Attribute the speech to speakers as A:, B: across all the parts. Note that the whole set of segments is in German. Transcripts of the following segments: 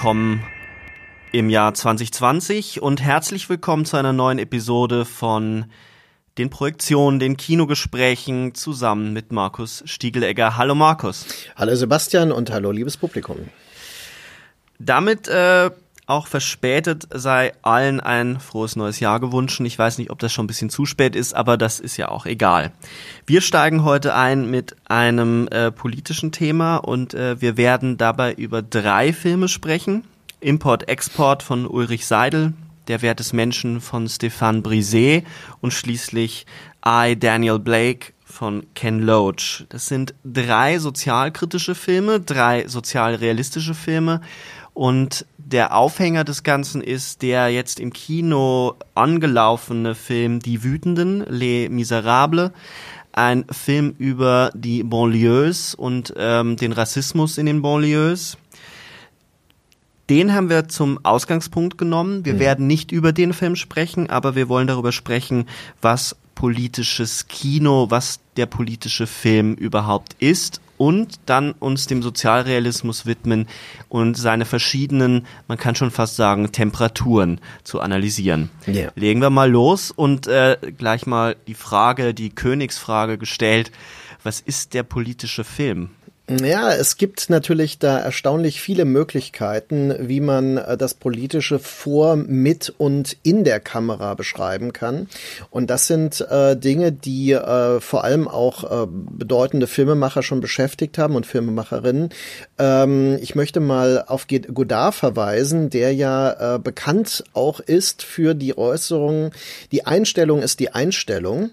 A: Willkommen im Jahr 2020 und herzlich willkommen zu einer neuen Episode von den Projektionen, den Kinogesprächen zusammen mit Markus Stiegelegger. Hallo Markus.
B: Hallo Sebastian und hallo liebes Publikum.
A: Damit äh, auch verspätet sei allen ein frohes neues Jahr gewünscht. Ich weiß nicht, ob das schon ein bisschen zu spät ist, aber das ist ja auch egal. Wir steigen heute ein mit einem äh, politischen Thema und äh, wir werden dabei über drei Filme sprechen. Import-Export von Ulrich Seidel, Der Wert des Menschen von Stéphane Brisé und schließlich I, Daniel Blake von Ken Loach. Das sind drei sozialkritische Filme, drei sozialrealistische Filme und der Aufhänger des Ganzen ist der jetzt im Kino angelaufene Film Die Wütenden, Les Miserables. Ein Film über die Banlieues und ähm, den Rassismus in den Banlieues. Den haben wir zum Ausgangspunkt genommen. Wir mhm. werden nicht über den Film sprechen, aber wir wollen darüber sprechen, was politisches Kino, was der politische Film überhaupt ist und dann uns dem Sozialrealismus widmen und seine verschiedenen, man kann schon fast sagen, Temperaturen zu analysieren. Yeah. Legen wir mal los und äh, gleich mal die Frage, die Königsfrage gestellt, was ist der politische Film?
B: Ja, es gibt natürlich da erstaunlich viele Möglichkeiten, wie man äh, das Politische vor, mit und in der Kamera beschreiben kann. Und das sind äh, Dinge, die äh, vor allem auch äh, bedeutende Filmemacher schon beschäftigt haben und Filmemacherinnen. Ähm, ich möchte mal auf Godard verweisen, der ja äh, bekannt auch ist für die Äußerung, die Einstellung ist die Einstellung.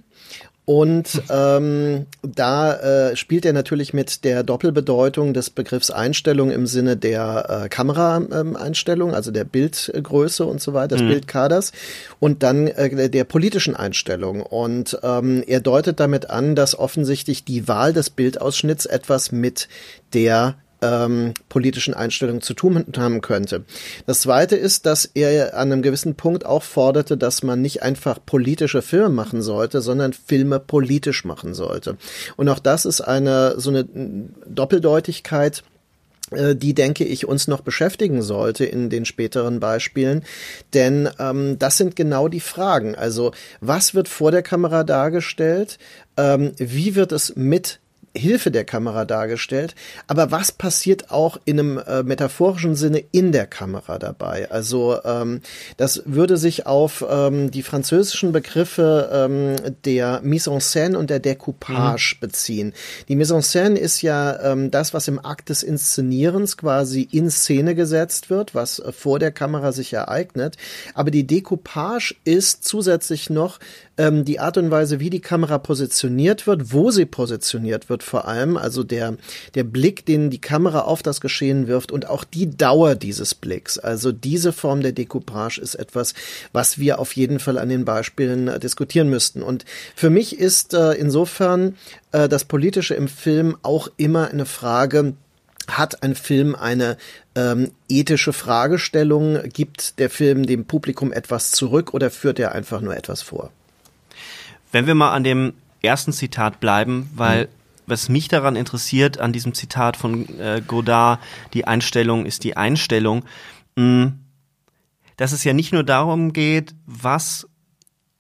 B: Und ähm, da äh, spielt er natürlich mit der Doppelbedeutung des Begriffs Einstellung im Sinne der äh, Kameraeinstellung, ähm, also der Bildgröße und so weiter, des mhm. Bildkaders, und dann äh, der politischen Einstellung. Und ähm, er deutet damit an, dass offensichtlich die Wahl des Bildausschnitts etwas mit der ähm, politischen Einstellungen zu tun haben könnte. Das Zweite ist, dass er an einem gewissen Punkt auch forderte, dass man nicht einfach politische Filme machen sollte, sondern Filme politisch machen sollte. Und auch das ist eine so eine Doppeldeutigkeit, äh, die, denke ich, uns noch beschäftigen sollte in den späteren Beispielen. Denn ähm, das sind genau die Fragen. Also, was wird vor der Kamera dargestellt? Ähm, wie wird es mit Hilfe der Kamera dargestellt. Aber was passiert auch in einem äh, metaphorischen Sinne in der Kamera dabei? Also ähm, das würde sich auf ähm, die französischen Begriffe ähm, der Mise en scène und der Decoupage mhm. beziehen. Die Mise en scène ist ja ähm, das, was im Akt des Inszenierens quasi in Szene gesetzt wird, was äh, vor der Kamera sich ereignet. Aber die Decoupage ist zusätzlich noch ähm, die Art und Weise, wie die Kamera positioniert wird, wo sie positioniert wird vor allem, also der, der Blick, den die Kamera auf das Geschehen wirft und auch die Dauer dieses Blicks. Also diese Form der Decoupage ist etwas, was wir auf jeden Fall an den Beispielen äh, diskutieren müssten. Und für mich ist äh, insofern äh, das Politische im Film auch immer eine Frage, hat ein Film eine ähm, ethische Fragestellung? Gibt der Film dem Publikum etwas zurück oder führt er einfach nur etwas vor?
A: Wenn wir mal an dem ersten Zitat bleiben, weil mhm. was mich daran interessiert, an diesem Zitat von äh, Godard, die Einstellung ist die Einstellung, mh, dass es ja nicht nur darum geht, was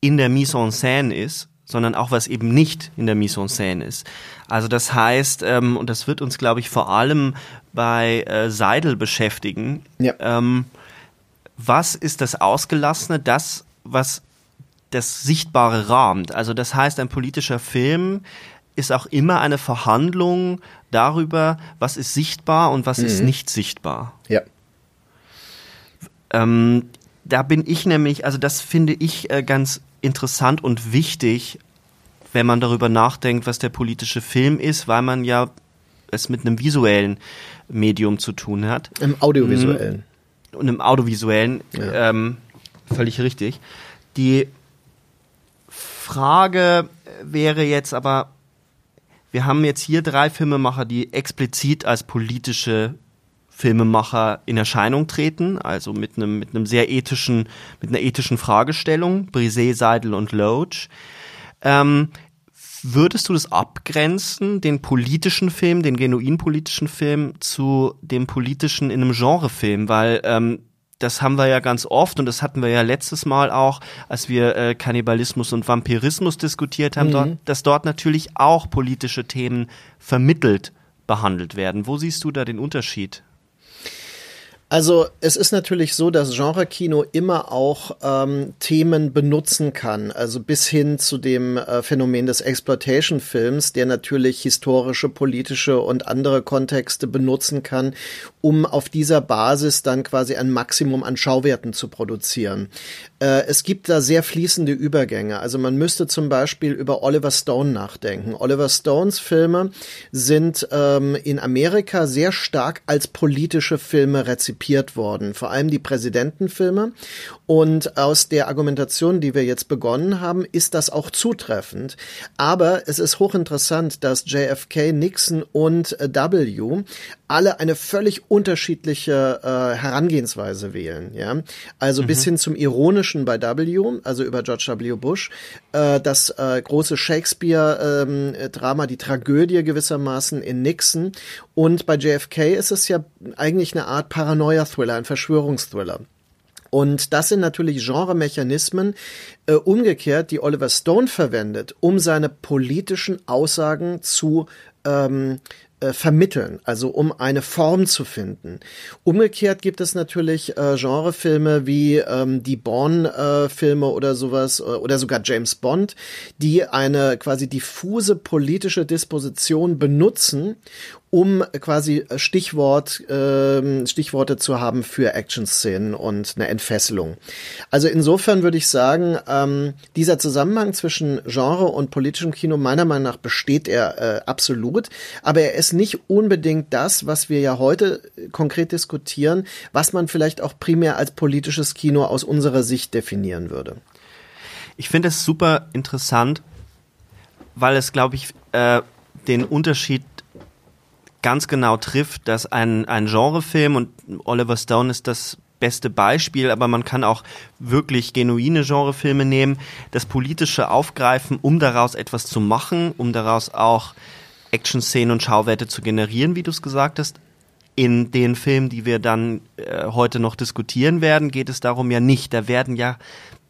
A: in der Mise en scène ist, sondern auch was eben nicht in der Mise en scène ist. Also das heißt, ähm, und das wird uns, glaube ich, vor allem bei äh, Seidel beschäftigen, ja. ähm, was ist das Ausgelassene, das, was das Sichtbare rahmt. Also das heißt, ein politischer Film ist auch immer eine Verhandlung darüber, was ist sichtbar und was mhm. ist nicht sichtbar.
B: Ja.
A: Ähm, da bin ich nämlich, also das finde ich äh, ganz interessant und wichtig, wenn man darüber nachdenkt, was der politische Film ist, weil man ja es mit einem visuellen Medium zu tun hat.
B: Im audiovisuellen.
A: Mhm. Und im audiovisuellen, ja. ähm, völlig richtig. Die Frage wäre jetzt aber, wir haben jetzt hier drei Filmemacher, die explizit als politische Filmemacher in Erscheinung treten, also mit einem mit einem sehr ethischen mit einer ethischen Fragestellung, Brisé, Seidel und Loach. Ähm, würdest du das abgrenzen, den politischen Film, den genuin politischen Film zu dem politischen in einem Genrefilm, weil ähm, das haben wir ja ganz oft und das hatten wir ja letztes Mal auch, als wir äh, Kannibalismus und Vampirismus diskutiert haben, mhm. dort, dass dort natürlich auch politische Themen vermittelt behandelt werden. Wo siehst du da den Unterschied?
B: Also es ist natürlich so, dass Genre-Kino immer auch ähm, Themen benutzen kann, also bis hin zu dem äh, Phänomen des Exploitation-Films, der natürlich historische, politische und andere Kontexte benutzen kann, um auf dieser Basis dann quasi ein Maximum an Schauwerten zu produzieren. Äh, es gibt da sehr fließende Übergänge. Also man müsste zum Beispiel über Oliver Stone nachdenken. Oliver Stones Filme sind ähm, in Amerika sehr stark als politische Filme rezipiert worden, vor allem die Präsidentenfilme. Und aus der Argumentation, die wir jetzt begonnen haben, ist das auch zutreffend. Aber es ist hochinteressant, dass JFK, Nixon und äh, W alle eine völlig unterschiedliche äh, Herangehensweise wählen. Ja, also mhm. bis hin zum ironischen bei W, also über George W. Bush, äh, das äh, große Shakespeare-Drama, ähm, die Tragödie gewissermaßen in Nixon und bei JFK ist es ja eigentlich eine Art Paranoia-Thriller, ein Verschwörungsthriller. Und das sind natürlich Genremechanismen, äh, umgekehrt, die Oliver Stone verwendet, um seine politischen Aussagen zu ähm, äh, vermitteln, also um eine Form zu finden. Umgekehrt gibt es natürlich äh, Genrefilme wie ähm, die Bourne-Filme äh, oder sowas äh, oder sogar James Bond, die eine quasi diffuse politische Disposition benutzen, um quasi Stichwort, äh, Stichworte zu haben für Action-Szenen und eine Entfesselung. Also insofern würde ich sagen, ähm, dieser Zusammenhang zwischen Genre und politischem Kino, meiner Meinung nach besteht er äh, absolut, aber er ist nicht unbedingt das, was wir ja heute konkret diskutieren, was man vielleicht auch primär als politisches Kino aus unserer Sicht definieren würde.
A: Ich finde es super interessant, weil es, glaube ich, äh, den Unterschied ganz genau trifft, dass ein, ein Genrefilm und Oliver Stone ist das beste Beispiel, aber man kann auch wirklich genuine Genrefilme nehmen, das politische aufgreifen, um daraus etwas zu machen, um daraus auch Action-Szenen und Schauwerte zu generieren, wie du es gesagt hast. In den Filmen, die wir dann äh, heute noch diskutieren werden, geht es darum ja nicht. Da werden ja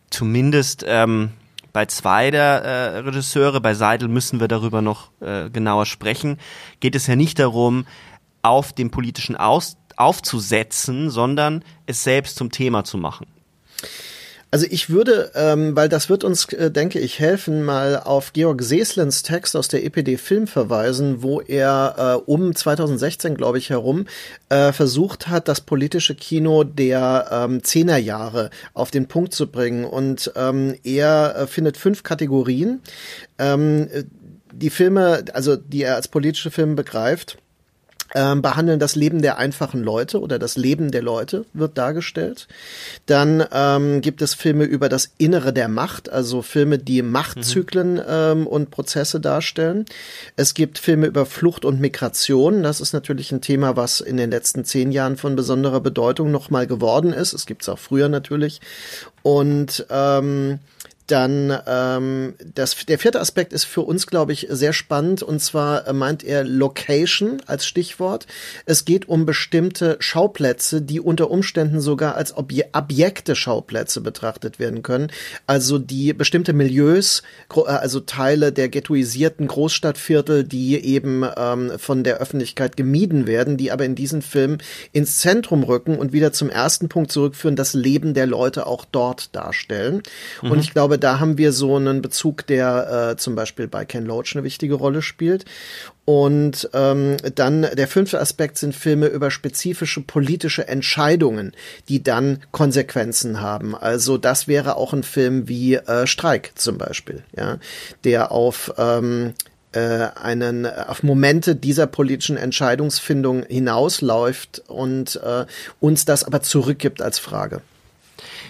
A: zumindest ähm, bei zwei der äh, Regisseure, bei Seidel müssen wir darüber noch äh, genauer sprechen, geht es ja nicht darum, auf dem politischen Aus aufzusetzen, sondern es selbst zum Thema zu machen.
B: Also ich würde, ähm, weil das wird uns, äh, denke ich, helfen, mal auf Georg Seslens Text aus der EPD Film verweisen, wo er äh, um 2016, glaube ich, herum äh, versucht hat, das politische Kino der ähm, Zehnerjahre auf den Punkt zu bringen. Und ähm, er äh, findet fünf Kategorien. Ähm, die Filme, also die er als politische Filme begreift ähm, behandeln das Leben der einfachen Leute oder das Leben der Leute wird dargestellt. Dann ähm, gibt es Filme über das Innere der Macht, also Filme, die Machtzyklen mhm. ähm, und Prozesse darstellen. Es gibt Filme über Flucht und Migration. Das ist natürlich ein Thema, was in den letzten zehn Jahren von besonderer Bedeutung nochmal geworden ist. Es gibt es auch früher natürlich. Und ähm, dann ähm, das, der vierte Aspekt ist für uns, glaube ich, sehr spannend. Und zwar äh, meint er Location als Stichwort. Es geht um bestimmte Schauplätze, die unter Umständen sogar als Obje Objekte Schauplätze betrachtet werden können. Also die bestimmte Milieus, äh, also Teile der ghettoisierten Großstadtviertel, die eben ähm, von der Öffentlichkeit gemieden werden, die aber in diesem Film ins Zentrum rücken und wieder zum ersten Punkt zurückführen, das Leben der Leute auch dort darstellen. Mhm. Und ich glaube, da haben wir so einen Bezug, der äh, zum Beispiel bei Ken Loach eine wichtige Rolle spielt. Und ähm, dann der fünfte Aspekt sind Filme über spezifische politische Entscheidungen, die dann Konsequenzen haben. Also das wäre auch ein Film wie äh, Streik zum Beispiel, ja, der auf ähm, äh, einen auf Momente dieser politischen Entscheidungsfindung hinausläuft und äh, uns das aber zurückgibt als Frage.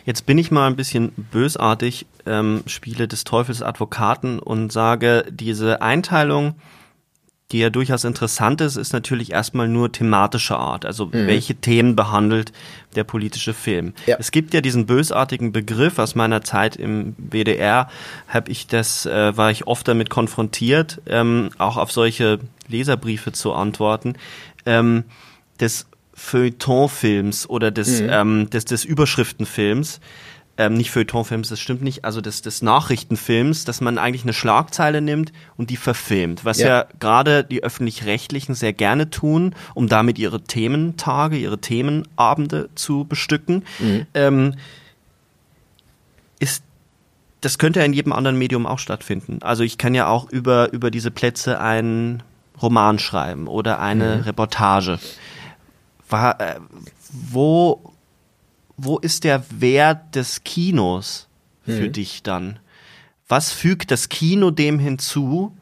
A: Jetzt bin ich mal ein bisschen bösartig, ähm, spiele des Teufels Advokaten und sage, diese Einteilung die ja durchaus interessant ist, ist natürlich erstmal nur thematischer Art. Also mhm. welche Themen behandelt der politische Film? Ja. Es gibt ja diesen bösartigen Begriff aus meiner Zeit im WDR, habe ich das, äh, war ich oft damit konfrontiert, ähm, auch auf solche Leserbriefe zu antworten, ähm, des Feuilletonfilms oder des, mhm. ähm, des, des Überschriftenfilms ähm, nicht Feuilletonfilms, das stimmt nicht, also des, des Nachrichtenfilms, dass man eigentlich eine Schlagzeile nimmt und die verfilmt, was ja, ja gerade die öffentlich-rechtlichen sehr gerne tun, um damit ihre Thementage, ihre Themenabende zu bestücken. Mhm. Ähm, ist das könnte ja in jedem anderen Medium auch stattfinden. Also ich kann ja auch über, über diese Plätze einen Roman schreiben oder eine mhm. Reportage. War, äh, wo wo ist der Wert des Kinos für mhm. dich dann? Was fügt das Kino dem hinzu,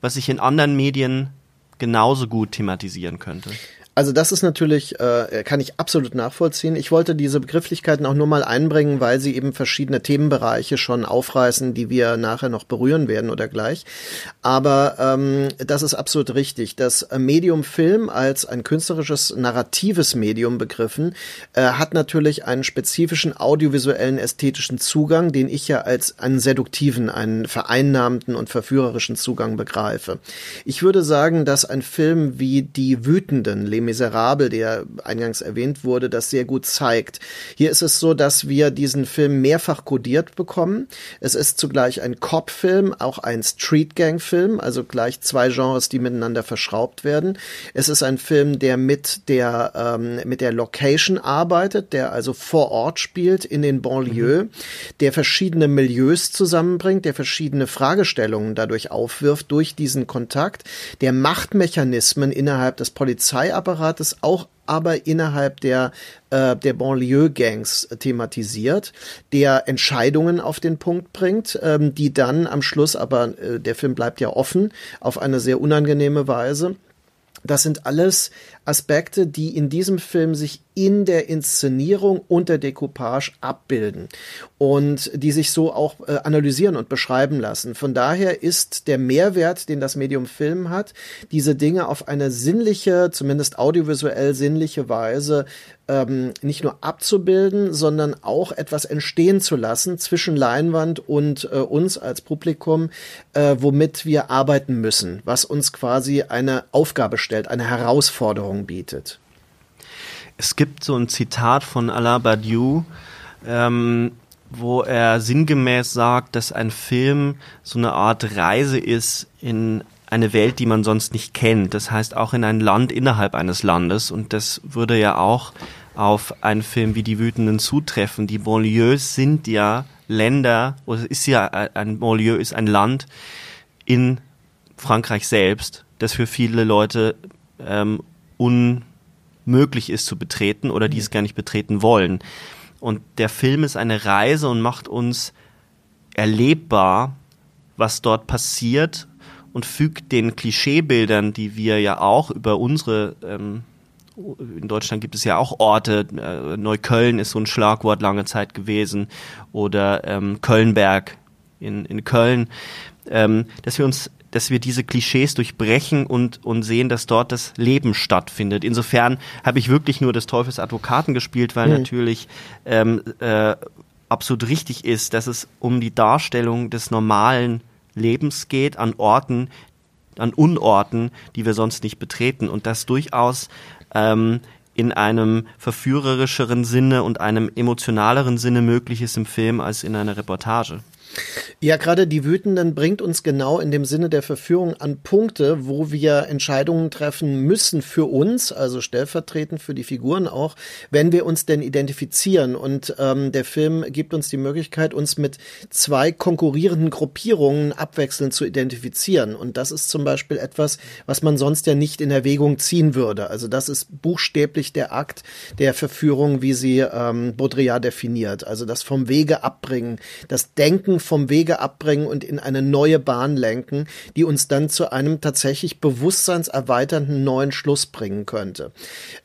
A: was ich in anderen Medien genauso gut thematisieren könnte?
B: Also das ist natürlich, äh, kann ich absolut nachvollziehen. Ich wollte diese Begrifflichkeiten auch nur mal einbringen, weil sie eben verschiedene Themenbereiche schon aufreißen, die wir nachher noch berühren werden oder gleich. Aber ähm, das ist absolut richtig. Das Medium Film als ein künstlerisches, narratives Medium begriffen, äh, hat natürlich einen spezifischen audiovisuellen, ästhetischen Zugang, den ich ja als einen seduktiven, einen vereinnahmten und verführerischen Zugang begreife. Ich würde sagen, dass ein Film wie Die Wütenden, Miserable, der eingangs erwähnt wurde, das sehr gut zeigt. Hier ist es so, dass wir diesen Film mehrfach kodiert bekommen. Es ist zugleich ein Cop-Film, auch ein Street-Gang-Film, also gleich zwei Genres, die miteinander verschraubt werden. Es ist ein Film, der mit der, ähm, mit der Location arbeitet, der also vor Ort spielt in den Banlieues, mhm. der verschiedene Milieus zusammenbringt, der verschiedene Fragestellungen dadurch aufwirft durch diesen Kontakt, der Machtmechanismen innerhalb des Polizeiapparates Staatsapparates auch aber innerhalb der, äh, der Banlieue-Gangs thematisiert, der Entscheidungen auf den Punkt bringt, ähm, die dann am Schluss, aber äh, der Film bleibt ja offen, auf eine sehr unangenehme Weise. Das sind alles Aspekte, die in diesem Film sich in der Inszenierung und der Decoupage abbilden und die sich so auch äh, analysieren und beschreiben lassen. Von daher ist der Mehrwert, den das Medium Film hat, diese Dinge auf eine sinnliche, zumindest audiovisuell sinnliche Weise ähm, nicht nur abzubilden, sondern auch etwas entstehen zu lassen zwischen Leinwand und äh, uns als Publikum, äh, womit wir arbeiten müssen, was uns quasi eine Aufgabe stellt, eine Herausforderung bietet.
A: Es gibt so ein Zitat von Alain Badiou, ähm, wo er sinngemäß sagt, dass ein Film so eine Art Reise ist in eine Welt, die man sonst nicht kennt. Das heißt auch in ein Land innerhalb eines Landes. Und das würde ja auch auf einen Film wie Die Wütenden zutreffen. Die Banlieues sind ja Länder, oder ist ja ein Banlieue ist ein Land in Frankreich selbst, das für viele Leute ähm, unmöglich ist zu betreten oder die es gar nicht betreten wollen. Und der Film ist eine Reise und macht uns erlebbar, was dort passiert und fügt den Klischeebildern, die wir ja auch über unsere ähm, in Deutschland gibt es ja auch Orte, äh, Neukölln ist so ein Schlagwort lange Zeit gewesen oder ähm, Kölnberg in, in Köln, ähm, dass wir uns dass wir diese Klischees durchbrechen und, und sehen, dass dort das Leben stattfindet. Insofern habe ich wirklich nur des Teufels Advokaten gespielt, weil mhm. natürlich ähm, äh, absolut richtig ist, dass es um die Darstellung des normalen Lebens geht an Orten, an Unorten, die wir sonst nicht betreten und das durchaus ähm, in einem verführerischeren Sinne und einem emotionaleren Sinne möglich ist im Film als in einer Reportage.
B: Ja, gerade die Wütenden bringt uns genau in dem Sinne der Verführung an Punkte, wo wir Entscheidungen treffen müssen für uns, also stellvertretend für die Figuren auch, wenn wir uns denn identifizieren. Und ähm, der Film gibt uns die Möglichkeit, uns mit zwei konkurrierenden Gruppierungen abwechselnd zu identifizieren. Und das ist zum Beispiel etwas, was man sonst ja nicht in Erwägung ziehen würde. Also das ist buchstäblich der Akt der Verführung, wie sie ähm, Baudrillard definiert. Also das vom Wege abbringen, das Denken vom Wege abbringen und in eine neue Bahn lenken, die uns dann zu einem tatsächlich bewusstseinserweiternden neuen Schluss bringen könnte.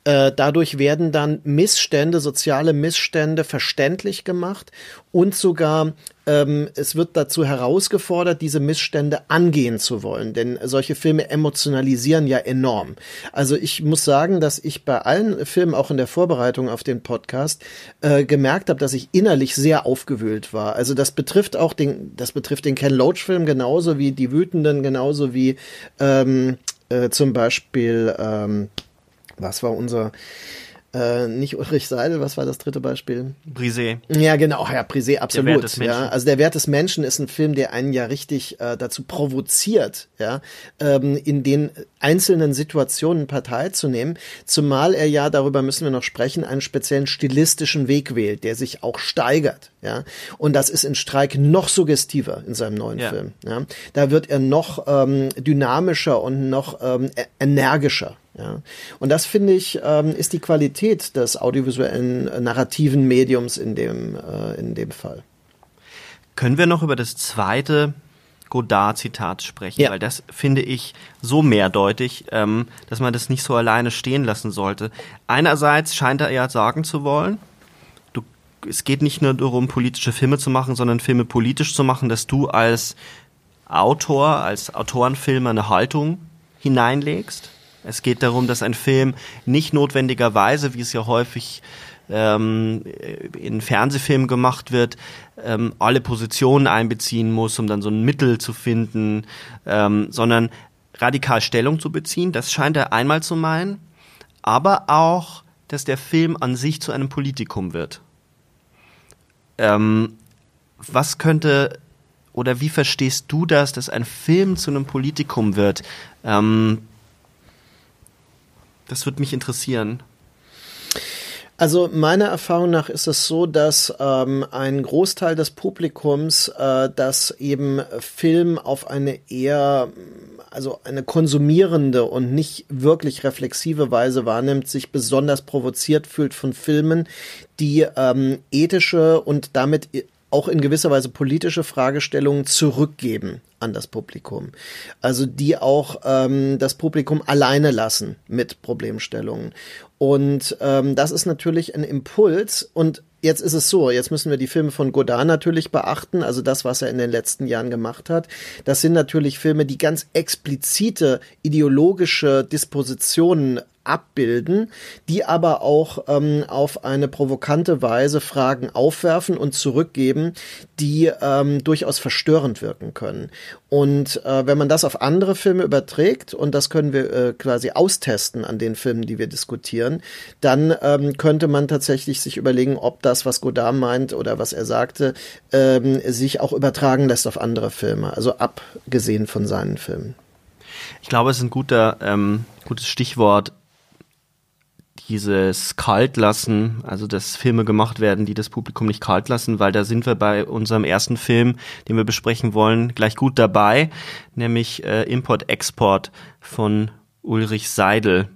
B: Äh, dadurch werden dann Missstände, soziale Missstände verständlich gemacht und sogar ähm, es wird dazu herausgefordert, diese Missstände angehen zu wollen, denn solche Filme emotionalisieren ja enorm. Also ich muss sagen, dass ich bei allen Filmen, auch in der Vorbereitung auf den Podcast, äh, gemerkt habe, dass ich innerlich sehr aufgewühlt war. Also das betrifft auch den, das betrifft den Ken Loach-Film genauso wie die Wütenden, genauso wie ähm, äh, zum Beispiel, ähm, was war unser äh, nicht Ulrich Seidel, was war das dritte Beispiel?
A: Brisé.
B: Ja, genau, ja, Brisé, absolut. Ja, also der Wert des Menschen ist ein Film, der einen ja richtig äh, dazu provoziert, ja, ähm, in den einzelnen Situationen Partei zu nehmen, zumal er ja, darüber müssen wir noch sprechen, einen speziellen stilistischen Weg wählt, der sich auch steigert, ja. Und das ist in Streik noch suggestiver in seinem neuen ja. Film. Ja. Da wird er noch ähm, dynamischer und noch ähm, e-, energischer. Ja. Und das finde ich ähm, ist die Qualität des audiovisuellen äh, narrativen Mediums in dem äh, in dem Fall.
A: Können wir noch über das zweite Godard-Zitat sprechen, ja. weil das finde ich so mehrdeutig, ähm, dass man das nicht so alleine stehen lassen sollte. Einerseits scheint er ja sagen zu wollen, du, es geht nicht nur darum, politische Filme zu machen, sondern Filme politisch zu machen, dass du als Autor, als Autorenfilmer eine Haltung hineinlegst es geht darum, dass ein Film nicht notwendigerweise, wie es ja häufig ähm, in Fernsehfilmen gemacht wird, ähm, alle Positionen einbeziehen muss, um dann so ein Mittel zu finden, ähm, sondern radikal Stellung zu beziehen. Das scheint er einmal zu meinen, aber auch, dass der Film an sich zu einem Politikum wird. Ähm, was könnte oder wie verstehst du das, dass ein Film zu einem Politikum wird? Ähm, das würde mich interessieren.
B: Also meiner Erfahrung nach ist es so, dass ähm, ein Großteil des Publikums äh, das eben Film auf eine eher, also eine konsumierende und nicht wirklich reflexive Weise wahrnimmt, sich besonders provoziert fühlt von Filmen, die ähm, ethische und damit auch in gewisser Weise politische Fragestellungen zurückgeben an das Publikum. Also die auch ähm, das Publikum alleine lassen mit Problemstellungen. Und ähm, das ist natürlich ein Impuls. Und jetzt ist es so, jetzt müssen wir die Filme von Godard natürlich beachten, also das, was er in den letzten Jahren gemacht hat. Das sind natürlich Filme, die ganz explizite ideologische Dispositionen abbilden, die aber auch ähm, auf eine provokante Weise Fragen aufwerfen und zurückgeben, die ähm, durchaus verstörend wirken können. Und äh, wenn man das auf andere Filme überträgt, und das können wir äh, quasi austesten an den Filmen, die wir diskutieren, dann ähm, könnte man tatsächlich sich überlegen, ob das, was Godard meint oder was er sagte, ähm, sich auch übertragen lässt auf andere Filme, also abgesehen von seinen Filmen.
A: Ich glaube, es ist ein guter, ähm, gutes Stichwort, dieses kalt lassen, also dass Filme gemacht werden, die das Publikum nicht kalt lassen, weil da sind wir bei unserem ersten Film, den wir besprechen wollen, gleich gut dabei, nämlich äh, Import-Export von Ulrich Seidel,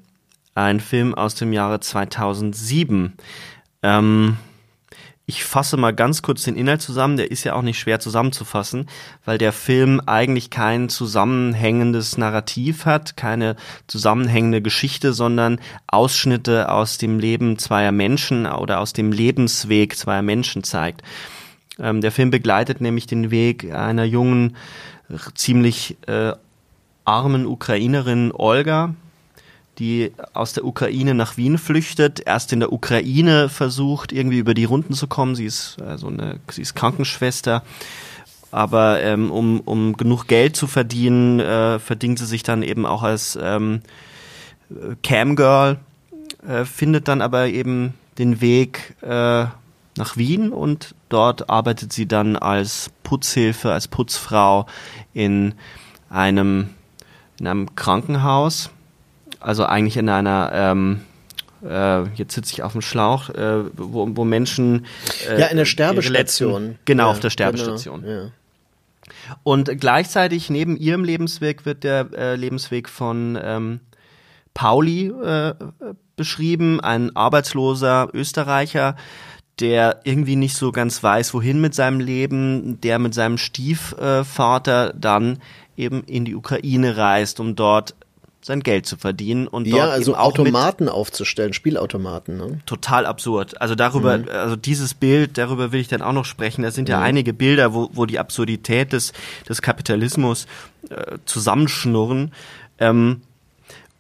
A: ein Film aus dem Jahre 2007. Ähm, ich fasse mal ganz kurz den Inhalt zusammen, der ist ja auch nicht schwer zusammenzufassen, weil der Film eigentlich kein zusammenhängendes Narrativ hat, keine zusammenhängende Geschichte, sondern Ausschnitte aus dem Leben zweier Menschen oder aus dem Lebensweg zweier Menschen zeigt. Ähm, der Film begleitet nämlich den Weg einer jungen, ziemlich äh, armen Ukrainerin Olga, die aus der Ukraine nach Wien flüchtet, erst in der Ukraine versucht, irgendwie über die Runden zu kommen. Sie ist also eine, sie ist Krankenschwester. Aber ähm, um, um genug Geld zu verdienen, äh, verdient sie sich dann eben auch als ähm, Camgirl, äh, findet dann aber eben den Weg äh, nach Wien und dort arbeitet sie dann als Putzhilfe, als Putzfrau in einem, in einem Krankenhaus, also eigentlich in einer ähm, äh, jetzt sitze ich auf dem Schlauch, äh, wo, wo Menschen
B: äh, ja in der Sterbestation
A: letzten, genau ja, auf der Sterbestation. Genau, ja. Und gleichzeitig neben ihrem Lebensweg wird der äh, Lebensweg von ähm, Pauli äh, beschrieben, ein arbeitsloser Österreicher, der irgendwie nicht so ganz weiß, wohin mit seinem Leben, der mit seinem Stiefvater dann eben in die Ukraine reist, um dort sein Geld zu verdienen und dort
B: ja, also Automaten aufzustellen, Spielautomaten. Ne?
A: Total absurd. Also darüber, mhm. also dieses Bild, darüber will ich dann auch noch sprechen. Da sind ja mhm. einige Bilder, wo, wo die Absurdität des, des Kapitalismus äh, zusammenschnurren. Ähm,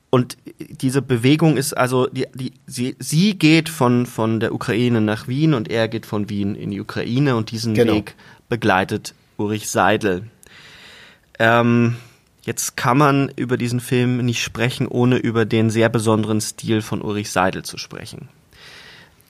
A: und diese Bewegung ist also, die, die, sie, sie geht von, von der Ukraine nach Wien und er geht von Wien in die Ukraine und diesen genau. Weg begleitet Ulrich Seidel. Ähm, Jetzt kann man über diesen Film nicht sprechen, ohne über den sehr besonderen Stil von Ulrich Seidel zu sprechen.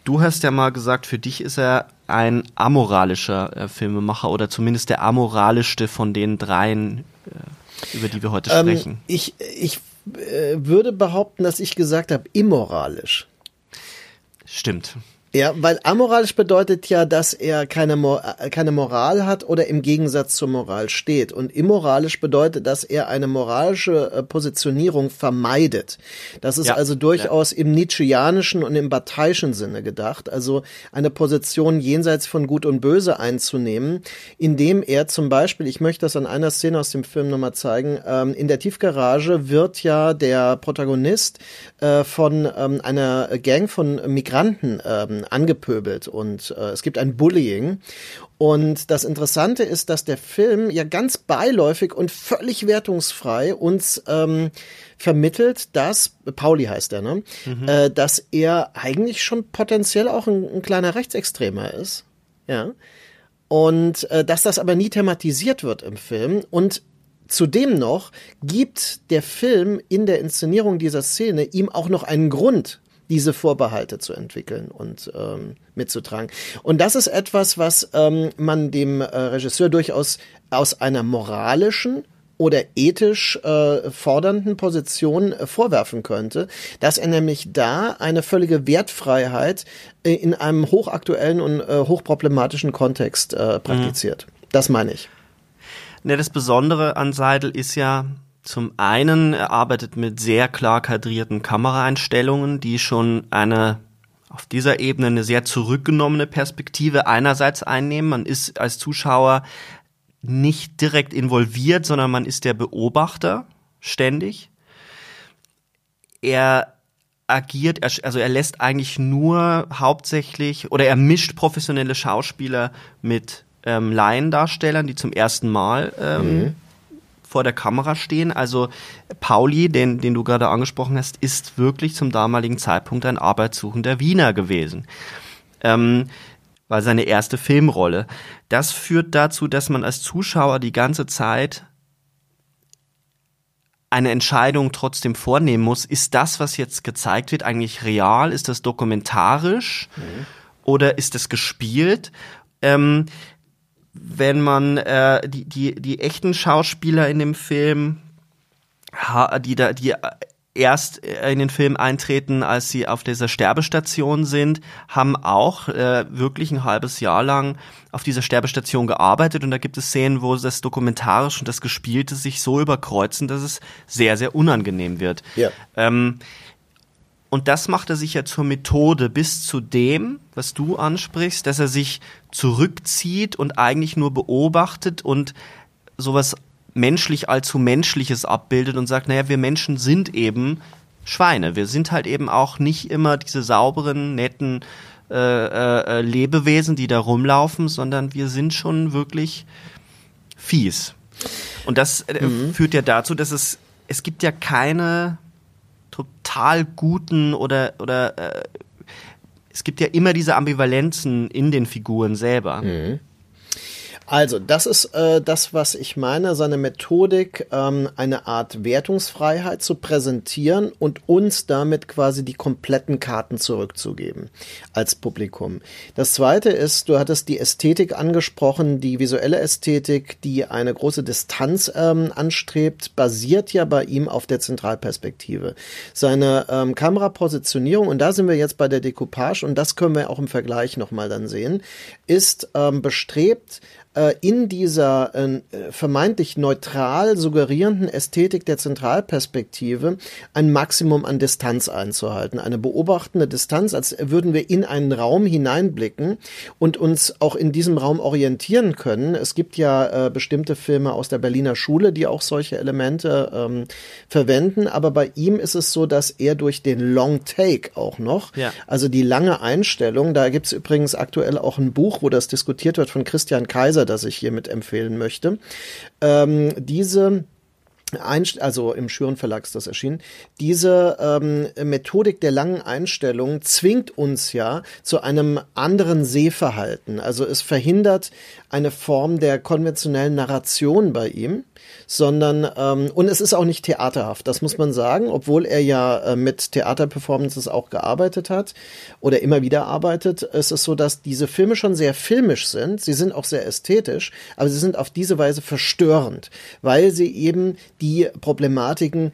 A: Du hast ja mal gesagt, für dich ist er ein amoralischer äh, Filmemacher oder zumindest der amoralischste von den dreien, äh, über die wir heute ähm, sprechen.
B: Ich, ich äh, würde behaupten, dass ich gesagt habe, immoralisch.
A: Stimmt.
B: Ja, weil amoralisch bedeutet ja, dass er keine, Mor äh, keine Moral hat oder im Gegensatz zur Moral steht. Und immoralisch bedeutet, dass er eine moralische äh, Positionierung vermeidet. Das ist ja, also durchaus ja. im Nietzscheanischen und im Bataischen Sinne gedacht. Also eine Position jenseits von Gut und Böse einzunehmen, indem er zum Beispiel, ich möchte das an einer Szene aus dem Film nochmal zeigen, ähm, in der Tiefgarage wird ja der Protagonist äh, von ähm, einer Gang von Migranten ähm, angepöbelt und äh, es gibt ein Bullying. Und das Interessante ist, dass der Film ja ganz beiläufig und völlig wertungsfrei uns ähm, vermittelt, dass, Pauli heißt er, ne? Mhm. Äh, dass er eigentlich schon potenziell auch ein, ein kleiner Rechtsextremer ist. Ja. Und äh, dass das aber nie thematisiert wird im Film. Und Zudem noch gibt der Film in der Inszenierung dieser Szene ihm auch noch einen Grund, diese Vorbehalte zu entwickeln und ähm, mitzutragen. Und das ist etwas, was ähm, man dem äh, Regisseur durchaus aus einer moralischen oder ethisch äh, fordernden Position äh, vorwerfen könnte, dass er nämlich da eine völlige Wertfreiheit äh, in einem hochaktuellen und äh, hochproblematischen Kontext äh, praktiziert. Mhm. Das meine ich.
A: Ne, das Besondere an Seidel ist ja, zum einen, er arbeitet mit sehr klar kadrierten Kameraeinstellungen, die schon eine auf dieser Ebene eine sehr zurückgenommene Perspektive einerseits einnehmen. Man ist als Zuschauer nicht direkt involviert, sondern man ist der Beobachter ständig. Er agiert, also er lässt eigentlich nur hauptsächlich oder er mischt professionelle Schauspieler mit ähm, Laiendarstellern, die zum ersten Mal ähm, mhm vor der Kamera stehen. Also Pauli, den, den du gerade angesprochen hast, ist wirklich zum damaligen Zeitpunkt ein arbeitssuchender Wiener gewesen. Ähm, war seine erste Filmrolle. Das führt dazu, dass man als Zuschauer die ganze Zeit eine Entscheidung trotzdem vornehmen muss. Ist das, was jetzt gezeigt wird, eigentlich real? Ist das dokumentarisch? Mhm. Oder ist es gespielt? Ähm, wenn man äh, die, die, die echten Schauspieler in dem Film, die da, die erst in den Film eintreten, als sie auf dieser Sterbestation sind, haben auch äh, wirklich ein halbes Jahr lang auf dieser Sterbestation gearbeitet und da gibt es Szenen, wo das Dokumentarische und das Gespielte sich so überkreuzen, dass es sehr, sehr unangenehm wird. Ja. Ähm, und das macht er sich ja zur Methode bis zu dem, was du ansprichst, dass er sich zurückzieht und eigentlich nur beobachtet und sowas menschlich allzu menschliches abbildet und sagt, naja, wir Menschen sind eben Schweine. Wir sind halt eben auch nicht immer diese sauberen, netten äh, äh, Lebewesen, die da rumlaufen, sondern wir sind schon wirklich fies. Und das äh, mhm. führt ja dazu, dass es, es gibt ja keine total guten oder, oder äh, es gibt ja immer diese Ambivalenzen in den Figuren selber. Mhm.
B: Also, das ist äh, das, was ich meine, seine Methodik, ähm, eine Art Wertungsfreiheit zu präsentieren und uns damit quasi die kompletten Karten zurückzugeben als Publikum. Das zweite ist, du hattest die Ästhetik angesprochen, die visuelle Ästhetik, die eine große Distanz ähm, anstrebt, basiert ja bei ihm auf der Zentralperspektive. Seine ähm, Kamerapositionierung, und da sind wir jetzt bei der Decoupage, und das können wir auch im Vergleich nochmal dann sehen, ist ähm, bestrebt, in dieser äh, vermeintlich neutral suggerierenden Ästhetik der Zentralperspektive ein Maximum an Distanz einzuhalten. Eine beobachtende Distanz, als würden wir in einen Raum hineinblicken und uns auch in diesem Raum orientieren können. Es gibt ja äh, bestimmte Filme aus der Berliner Schule, die auch solche Elemente ähm, verwenden, aber bei ihm ist es so, dass er durch den Long Take auch noch, ja. also die lange Einstellung, da gibt es übrigens aktuell auch ein Buch, wo das diskutiert wird von Christian Kaiser, Kaiser, das ich hiermit empfehlen möchte. Ähm, diese Einst also im Schüren Verlag ist das erschienen. Diese ähm, Methodik der langen Einstellung zwingt uns ja zu einem anderen Sehverhalten. Also es verhindert eine Form der konventionellen Narration bei ihm sondern ähm, und es ist auch nicht theaterhaft, das muss man sagen, obwohl er ja äh, mit Theaterperformances auch gearbeitet hat oder immer wieder arbeitet. Es ist so, dass diese Filme schon sehr filmisch sind, sie sind auch sehr ästhetisch, aber sie sind auf diese Weise verstörend, weil sie eben die Problematiken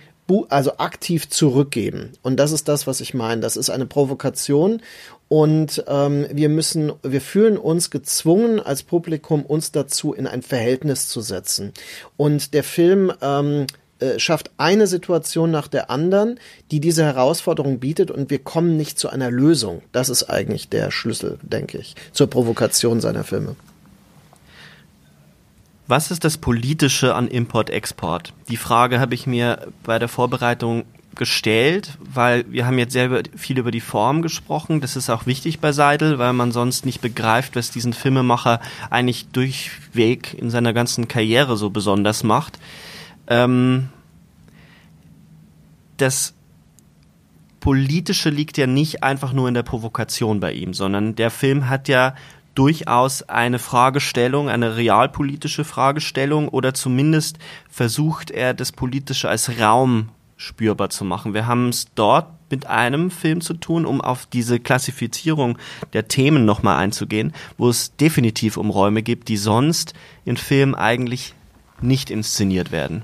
B: also aktiv zurückgeben. Und das ist das, was ich meine. Das ist eine Provokation und ähm, wir müssen, wir fühlen uns gezwungen als Publikum, uns dazu in ein Verhältnis zu setzen. Und der Film ähm, äh, schafft eine Situation nach der anderen, die diese Herausforderung bietet und wir kommen nicht zu einer Lösung. Das ist eigentlich der Schlüssel, denke ich, zur Provokation seiner Filme.
A: Was ist das Politische an Import-Export? Die Frage habe ich mir bei der Vorbereitung gestellt, weil wir haben jetzt sehr viel über die Form gesprochen. Das ist auch wichtig bei Seidel, weil man sonst nicht begreift, was diesen Filmemacher eigentlich durchweg in seiner ganzen Karriere so besonders macht. Ähm, das Politische liegt ja nicht einfach nur in der Provokation bei ihm, sondern der Film hat ja durchaus eine Fragestellung, eine realpolitische Fragestellung oder zumindest versucht er das Politische als Raum spürbar zu machen. Wir haben es dort mit einem Film zu tun, um auf diese Klassifizierung der Themen nochmal einzugehen, wo es definitiv um Räume gibt, die sonst in Filmen eigentlich nicht inszeniert werden.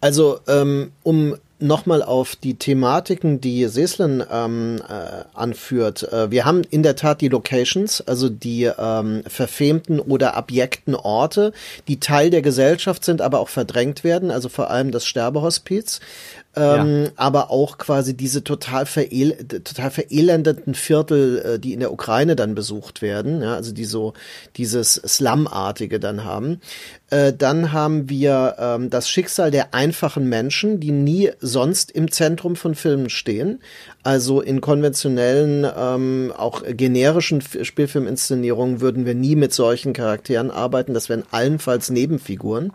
B: Also ähm, um nochmal auf die Thematiken, die Seslen ähm, äh, anführt. Äh, wir haben in der Tat die Locations, also die ähm, verfemten oder abjekten Orte, die Teil der Gesellschaft sind, aber auch verdrängt werden, also vor allem das Sterbehospiz ähm, ja. aber auch quasi diese total, verel total verelendeten Viertel, äh, die in der Ukraine dann besucht werden, ja, also die so dieses Slum-artige dann haben. Äh, dann haben wir ähm, das Schicksal der einfachen Menschen, die nie sonst im Zentrum von Filmen stehen. Also in konventionellen, ähm, auch generischen Spielfilminszenierungen würden wir nie mit solchen Charakteren arbeiten. Das wären allenfalls Nebenfiguren.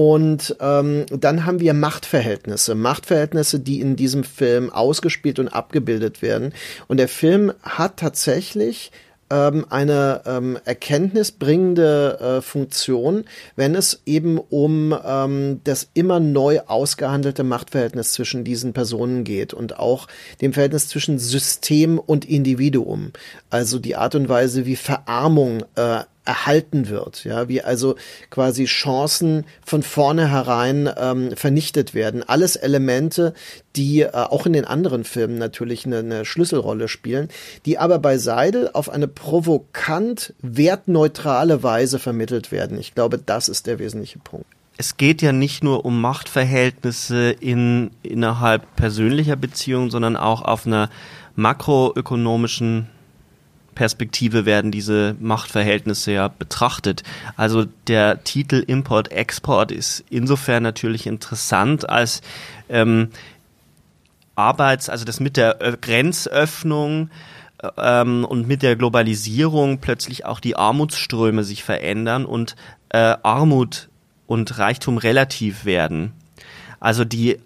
B: Und ähm, dann haben wir Machtverhältnisse, Machtverhältnisse, die in diesem Film ausgespielt und abgebildet werden. Und der Film hat tatsächlich ähm, eine ähm, erkenntnisbringende äh, Funktion, wenn es eben um ähm, das immer neu ausgehandelte Machtverhältnis zwischen diesen Personen geht und auch dem Verhältnis zwischen System und Individuum. Also die Art und Weise, wie Verarmung äh, erhalten wird, ja, wie also quasi Chancen von vornherein ähm, vernichtet werden. Alles Elemente, die äh, auch in den anderen Filmen natürlich eine, eine Schlüsselrolle spielen, die aber bei Seidel auf eine provokant wertneutrale Weise vermittelt werden. Ich glaube, das ist der wesentliche Punkt
A: es geht ja nicht nur um Machtverhältnisse in, innerhalb persönlicher Beziehungen, sondern auch auf einer makroökonomischen Perspektive werden diese Machtverhältnisse ja betrachtet. Also der Titel Import-Export ist insofern natürlich interessant, als ähm, Arbeits-, also das mit der Grenzöffnung ähm, und mit der Globalisierung plötzlich auch die Armutsströme sich verändern und äh, Armut und Reichtum relativ werden. Also die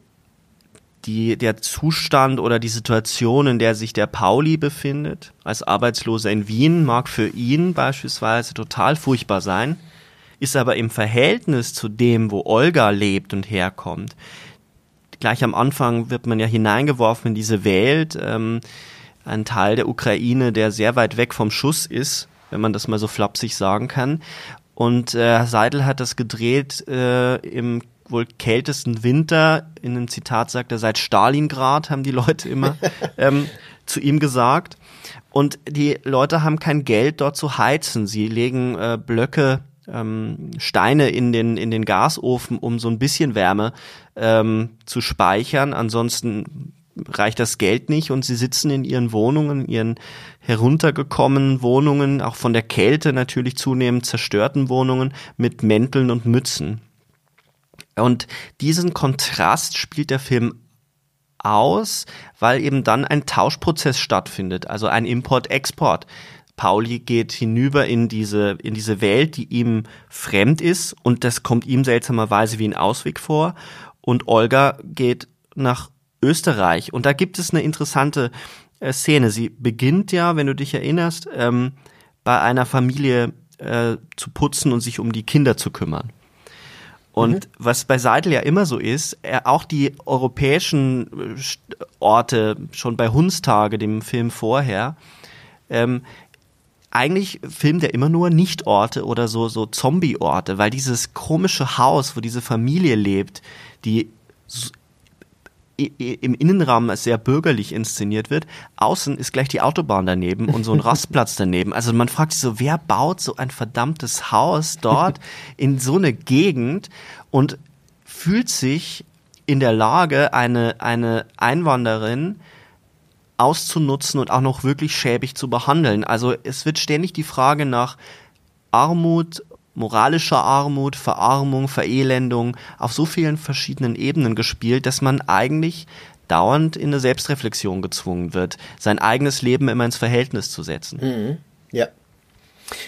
A: die, der Zustand oder die Situation, in der sich der Pauli befindet, als Arbeitsloser in Wien, mag für ihn beispielsweise total furchtbar sein. ist aber im Verhältnis zu dem, wo Olga lebt und herkommt. Gleich am Anfang wird man ja hineingeworfen in diese Welt, ähm, ein Teil der Ukraine, der sehr weit weg vom Schuss ist, wenn man das mal so flapsig sagen kann. Und äh, Seidel hat das gedreht äh, im wohl kältesten Winter. In einem Zitat sagt er, seit Stalingrad haben die Leute immer ähm, zu ihm gesagt. Und die Leute haben kein Geld dort zu heizen. Sie legen äh, Blöcke, ähm, Steine in den, in den Gasofen, um so ein bisschen Wärme ähm, zu speichern. Ansonsten reicht das Geld nicht und sie sitzen in ihren Wohnungen, ihren heruntergekommenen Wohnungen, auch von der Kälte natürlich zunehmend zerstörten Wohnungen mit Mänteln und Mützen. Und diesen Kontrast spielt der Film aus, weil eben dann ein Tauschprozess stattfindet, also ein Import-Export. Pauli geht hinüber in diese, in diese Welt, die ihm fremd ist und das kommt ihm seltsamerweise wie ein Ausweg vor. Und Olga geht nach Österreich. Und da gibt es eine interessante äh, Szene. Sie beginnt ja, wenn du dich erinnerst, ähm, bei einer Familie äh, zu putzen und sich um die Kinder zu kümmern. Und mhm. was bei Seidel ja immer so ist, er auch die europäischen äh, Orte, schon bei Hundstage, dem Film vorher, ähm, eigentlich filmt er immer nur Nichtorte oder so, so Zombie-Orte, weil dieses komische Haus, wo diese Familie lebt, die im Innenraum sehr bürgerlich inszeniert wird. Außen ist gleich die Autobahn daneben und so ein Rastplatz daneben. Also man fragt sich so, wer baut so ein verdammtes Haus dort in so eine Gegend und fühlt sich in der Lage, eine, eine Einwanderin auszunutzen und auch noch wirklich schäbig zu behandeln. Also es wird ständig die Frage nach Armut moralischer Armut, Verarmung, Verelendung auf so vielen verschiedenen Ebenen gespielt, dass man eigentlich dauernd in eine Selbstreflexion gezwungen wird, sein eigenes Leben immer ins Verhältnis zu setzen.
B: Mhm. Ja.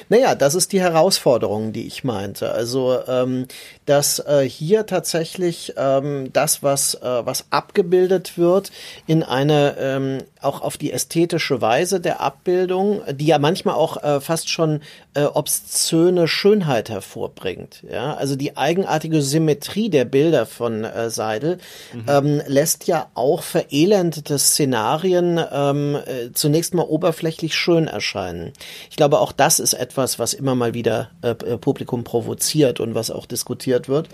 B: Naja, das ist die Herausforderung, die ich meinte. Also, ähm, dass äh, hier tatsächlich ähm, das, was, äh, was abgebildet wird, in eine ähm, auch auf die ästhetische Weise der Abbildung, die ja manchmal auch äh, fast schon äh, obszöne Schönheit hervorbringt. Ja, also die eigenartige Symmetrie der Bilder von äh, Seidel mhm. ähm, lässt ja auch verelendete Szenarien ähm, äh, zunächst mal oberflächlich schön erscheinen. Ich glaube, auch das ist etwas, was immer mal wieder äh, äh Publikum provoziert und was auch diskutiert wird.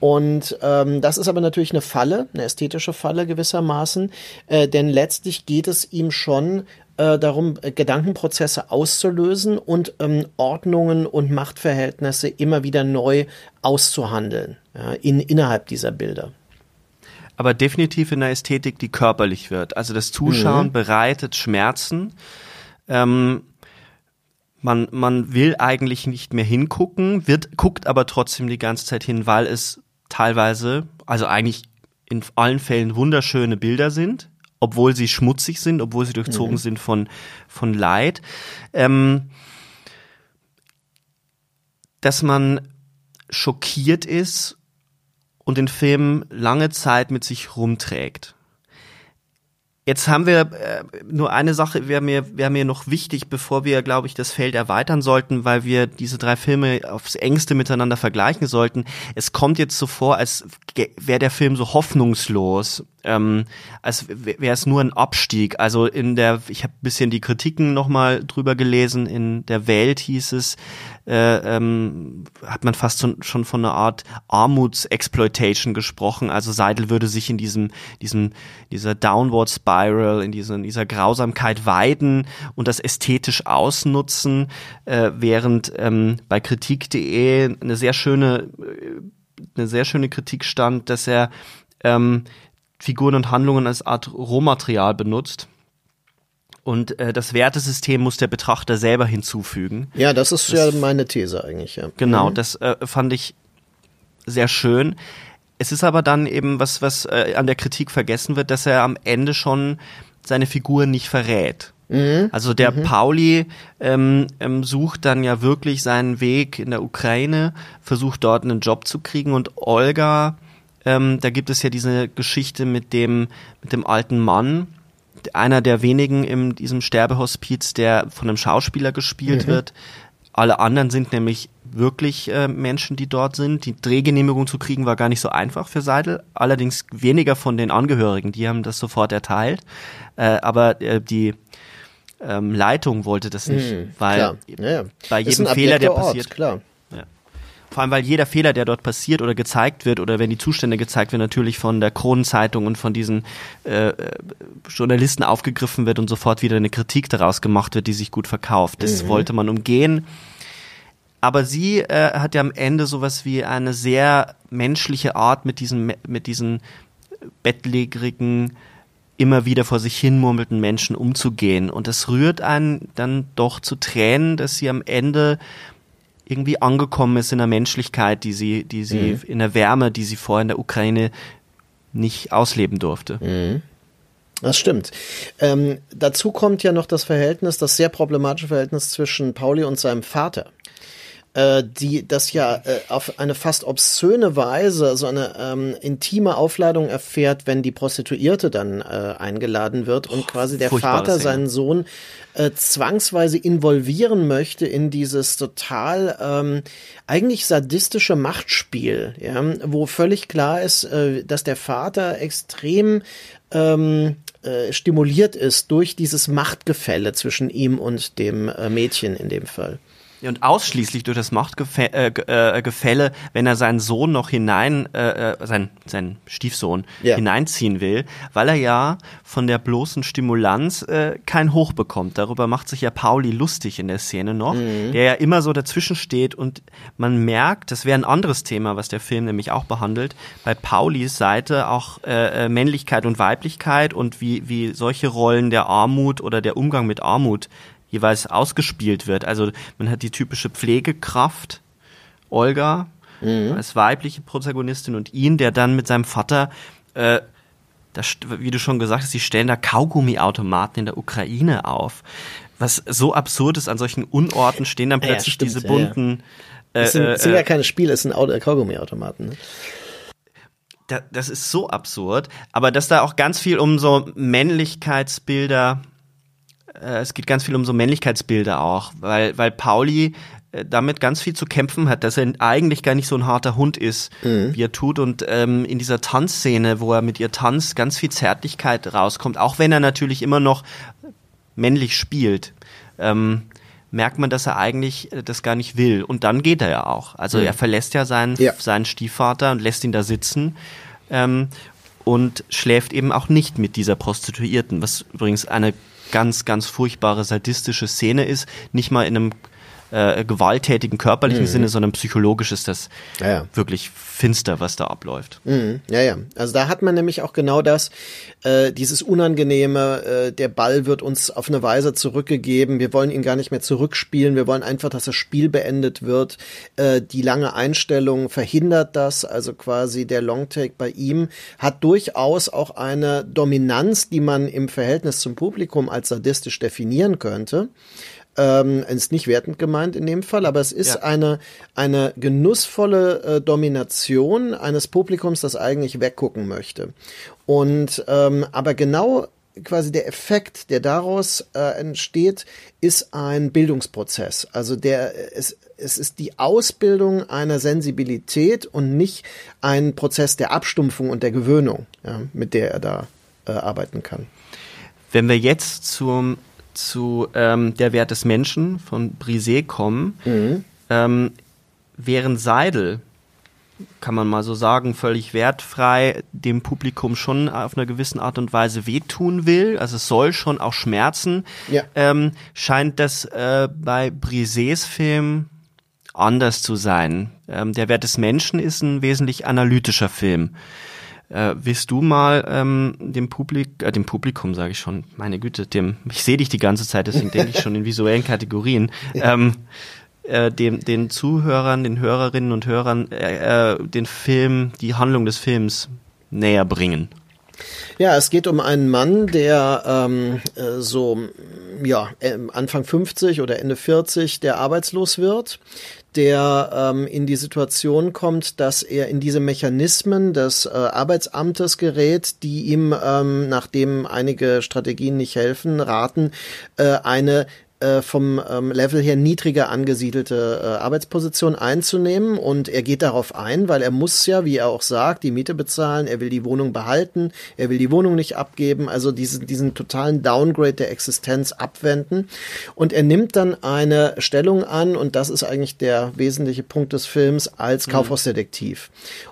B: Und ähm, das ist aber natürlich eine Falle, eine ästhetische Falle gewissermaßen, äh, denn letztlich geht es ihm schon äh, darum, äh, Gedankenprozesse auszulösen und ähm, Ordnungen und Machtverhältnisse immer wieder neu auszuhandeln ja, in, innerhalb dieser Bilder.
A: Aber definitiv in der Ästhetik, die körperlich wird. Also das Zuschauen mhm. bereitet Schmerzen. Ähm, man, man will eigentlich nicht mehr hingucken, wird, guckt aber trotzdem die ganze Zeit hin, weil es teilweise, also eigentlich in allen Fällen wunderschöne Bilder sind, obwohl sie schmutzig sind, obwohl sie durchzogen mhm. sind von, von Leid. Ähm, dass man schockiert ist und den Film lange Zeit mit sich rumträgt. Jetzt haben wir äh, nur eine Sache, wäre mir, wäre mir noch wichtig, bevor wir, glaube ich, das Feld erweitern sollten, weil wir diese drei Filme aufs engste miteinander vergleichen sollten. Es kommt jetzt so vor, als wäre der Film so hoffnungslos ähm, als wäre es nur ein Abstieg. Also in der, ich habe bisschen die Kritiken nochmal drüber gelesen, in der Welt hieß es, äh, ähm, hat man fast schon, schon von einer Art Armutsexploitation gesprochen. Also Seidel würde sich in diesem, diesem, dieser Downward Spiral, in dieser, in dieser Grausamkeit weiden und das ästhetisch ausnutzen, äh, während ähm, bei Kritik.de eine sehr schöne, äh, eine sehr schöne Kritik stand, dass er ähm, Figuren und Handlungen als Art Rohmaterial benutzt. Und äh, das Wertesystem muss der Betrachter selber hinzufügen.
B: Ja, das ist das, ja meine These eigentlich. Ja.
A: Genau, mhm. das äh, fand ich sehr schön. Es ist aber dann eben was, was äh, an der Kritik vergessen wird, dass er am Ende schon seine Figur nicht verrät. Mhm. Also der mhm. Pauli ähm, ähm, sucht dann ja wirklich seinen Weg in der Ukraine, versucht dort einen Job zu kriegen und Olga ähm, da gibt es ja diese Geschichte mit dem, mit dem alten Mann, einer der wenigen in diesem Sterbehospiz, der von einem Schauspieler gespielt mhm. wird, Alle anderen sind nämlich wirklich äh, Menschen, die dort sind. Die Drehgenehmigung zu kriegen war gar nicht so einfach für Seidel. Allerdings weniger von den Angehörigen, die haben das sofort erteilt. Äh, aber äh, die ähm, Leitung wollte das nicht,
B: Mhm,
A: weil.
B: Ja, ja.
A: bei jedem Fehler, der
B: abjekter Ort,
A: passiert,
B: klar.
A: Vor allem weil jeder Fehler, der dort passiert oder gezeigt wird oder wenn die Zustände gezeigt werden, natürlich von der Kronenzeitung und von diesen äh, äh, Journalisten aufgegriffen wird und sofort wieder eine Kritik daraus gemacht wird, die sich gut verkauft. Das wollte man umgehen. Aber sie äh, hat ja am Ende sowas wie eine sehr menschliche Art mit diesen mit diesen bettlägerigen immer wieder vor sich hin murmelten Menschen umzugehen. Und das rührt einen dann doch zu Tränen, dass sie am Ende irgendwie angekommen ist in der Menschlichkeit, die sie, die sie, in der Wärme, die sie vorher in der Ukraine nicht ausleben durfte.
B: Das stimmt. Ähm, dazu kommt ja noch das Verhältnis, das sehr problematische Verhältnis zwischen Pauli und seinem Vater. Äh, die das ja äh, auf eine fast obszöne Weise so eine ähm, intime Aufladung erfährt, wenn die Prostituierte dann äh, eingeladen wird und quasi der Vater
A: Szene.
B: seinen Sohn äh, zwangsweise involvieren möchte in dieses total ähm, eigentlich sadistische Machtspiel, ja, wo völlig klar ist, äh, dass der Vater extrem ähm, äh, stimuliert ist durch dieses Machtgefälle zwischen ihm und dem äh, Mädchen in dem Fall.
A: Ja, Und ausschließlich durch das Machtgefälle, äh, äh, wenn er seinen Sohn noch hinein, äh, äh, sein, seinen Stiefsohn
B: Ja.
A: hineinziehen will, weil er ja von der bloßen Stimulanz äh, kein Hoch bekommt. Darüber macht sich ja Pauli lustig in der Szene noch, der ja immer so dazwischen steht und man merkt, das wäre ein anderes Thema, was der Film nämlich auch behandelt, bei Paulis Seite auch äh, Männlichkeit und Weiblichkeit und wie, wie solche Rollen der Armut oder der Umgang mit Armut jeweils ausgespielt wird. Also man hat die typische Pflegekraft, Olga, als weibliche Protagonistin und ihn, der dann mit seinem Vater, äh, das, wie du schon gesagt hast, die stellen da Kaugummiautomaten in der Ukraine auf. Was so absurd ist, an solchen Unorten stehen dann
B: Ja,
A: plötzlich
B: stimmt,
A: diese
B: ja,
A: bunten
B: Es sind,
A: äh,
B: sind
A: äh,
B: ja keine Spiele, es sind Auto- Kaugummiautomaten. Ne?
A: da, das ist so absurd, aber dass da auch ganz viel um so Männlichkeitsbilder, äh, es geht ganz viel um so Männlichkeitsbilder auch, weil, weil Pauli äh, damit ganz viel zu kämpfen hat, dass er eigentlich gar nicht so ein harter Hund ist, wie er tut und ähm, in dieser Tanzszene, wo er mit ihr tanzt, ganz viel Zärtlichkeit rauskommt, auch wenn er natürlich immer noch männlich spielt. Ähm, merkt man, dass er eigentlich äh, das gar nicht will. Und dann geht er ja auch. Also er verlässt ja seinen,
B: Ja.
A: seinen Stiefvater und lässt ihn da sitzen ähm, und schläft eben auch nicht mit dieser Prostituierten, was übrigens eine ganz, ganz furchtbare sadistische Szene ist. Nicht mal in einem äh, gewalttätigen körperlichen Sinne, sondern psychologisch ist das
B: Ja, ja.
A: wirklich finster, was da abläuft.
B: Mhm, ja, ja. Also da hat man nämlich auch genau das, äh, dieses Unangenehme, äh, der Ball wird uns auf eine Weise zurückgegeben, wir wollen ihn gar nicht mehr zurückspielen, wir wollen einfach, dass das Spiel beendet wird. Äh, die lange Einstellung verhindert das, also quasi der Longtake bei ihm hat durchaus auch eine Dominanz, die man im Verhältnis zum Publikum als sadistisch definieren könnte. Ähm, ist nicht wertend gemeint in dem Fall, aber es ist
A: Ja.
B: eine, eine genussvolle äh, Domination eines Publikums, das eigentlich weggucken möchte. Und ähm, aber genau quasi der Effekt, der daraus äh, entsteht, ist ein Bildungsprozess. Also der es, es ist die Ausbildung einer Sensibilität und nicht ein Prozess der Abstumpfung und der Gewöhnung, ja, mit der er da äh, arbeiten kann.
A: Wenn wir jetzt zum, zu ähm, Der Wert des Menschen von Brisé kommen, ähm, während Seidel, kann man mal so sagen, völlig wertfrei dem Publikum schon auf einer gewissen Art und Weise wehtun will, also es soll schon auch schmerzen,
B: Ja.
A: ähm, scheint das äh, bei Brisés Film anders zu sein. Ähm, Der Wert des Menschen ist ein wesentlich analytischer Film. Äh, willst du mal ähm, dem, Publik äh, dem Publikum, sage ich schon, meine Güte, dem, ich sehe dich die ganze Zeit, deswegen denke ich schon in visuellen Kategorien, ähm, äh, dem, den Zuhörern, den Hörerinnen und Hörern äh, äh, den Film, die Handlung des Films näher bringen?
B: Ja, es geht um einen Mann, der ähm, äh, so ja Anfang 50 oder Ende 40, der arbeitslos wird, der ähm, in die Situation kommt, dass er in diese Mechanismen des äh, Arbeitsamtes gerät, die ihm, ähm, nachdem einige Strategien nicht helfen, raten, äh, eine äh, vom ähm, Level her niedriger angesiedelte äh, Arbeitsposition einzunehmen. Und er geht darauf ein, weil er muss ja, wie er auch sagt, die Miete bezahlen, er will die Wohnung behalten, er will die Wohnung nicht abgeben, also diesen, diesen totalen Downgrade der Existenz abwenden. Und er nimmt dann eine Stellung an. Und das ist eigentlich der wesentliche Punkt des Films als mhm.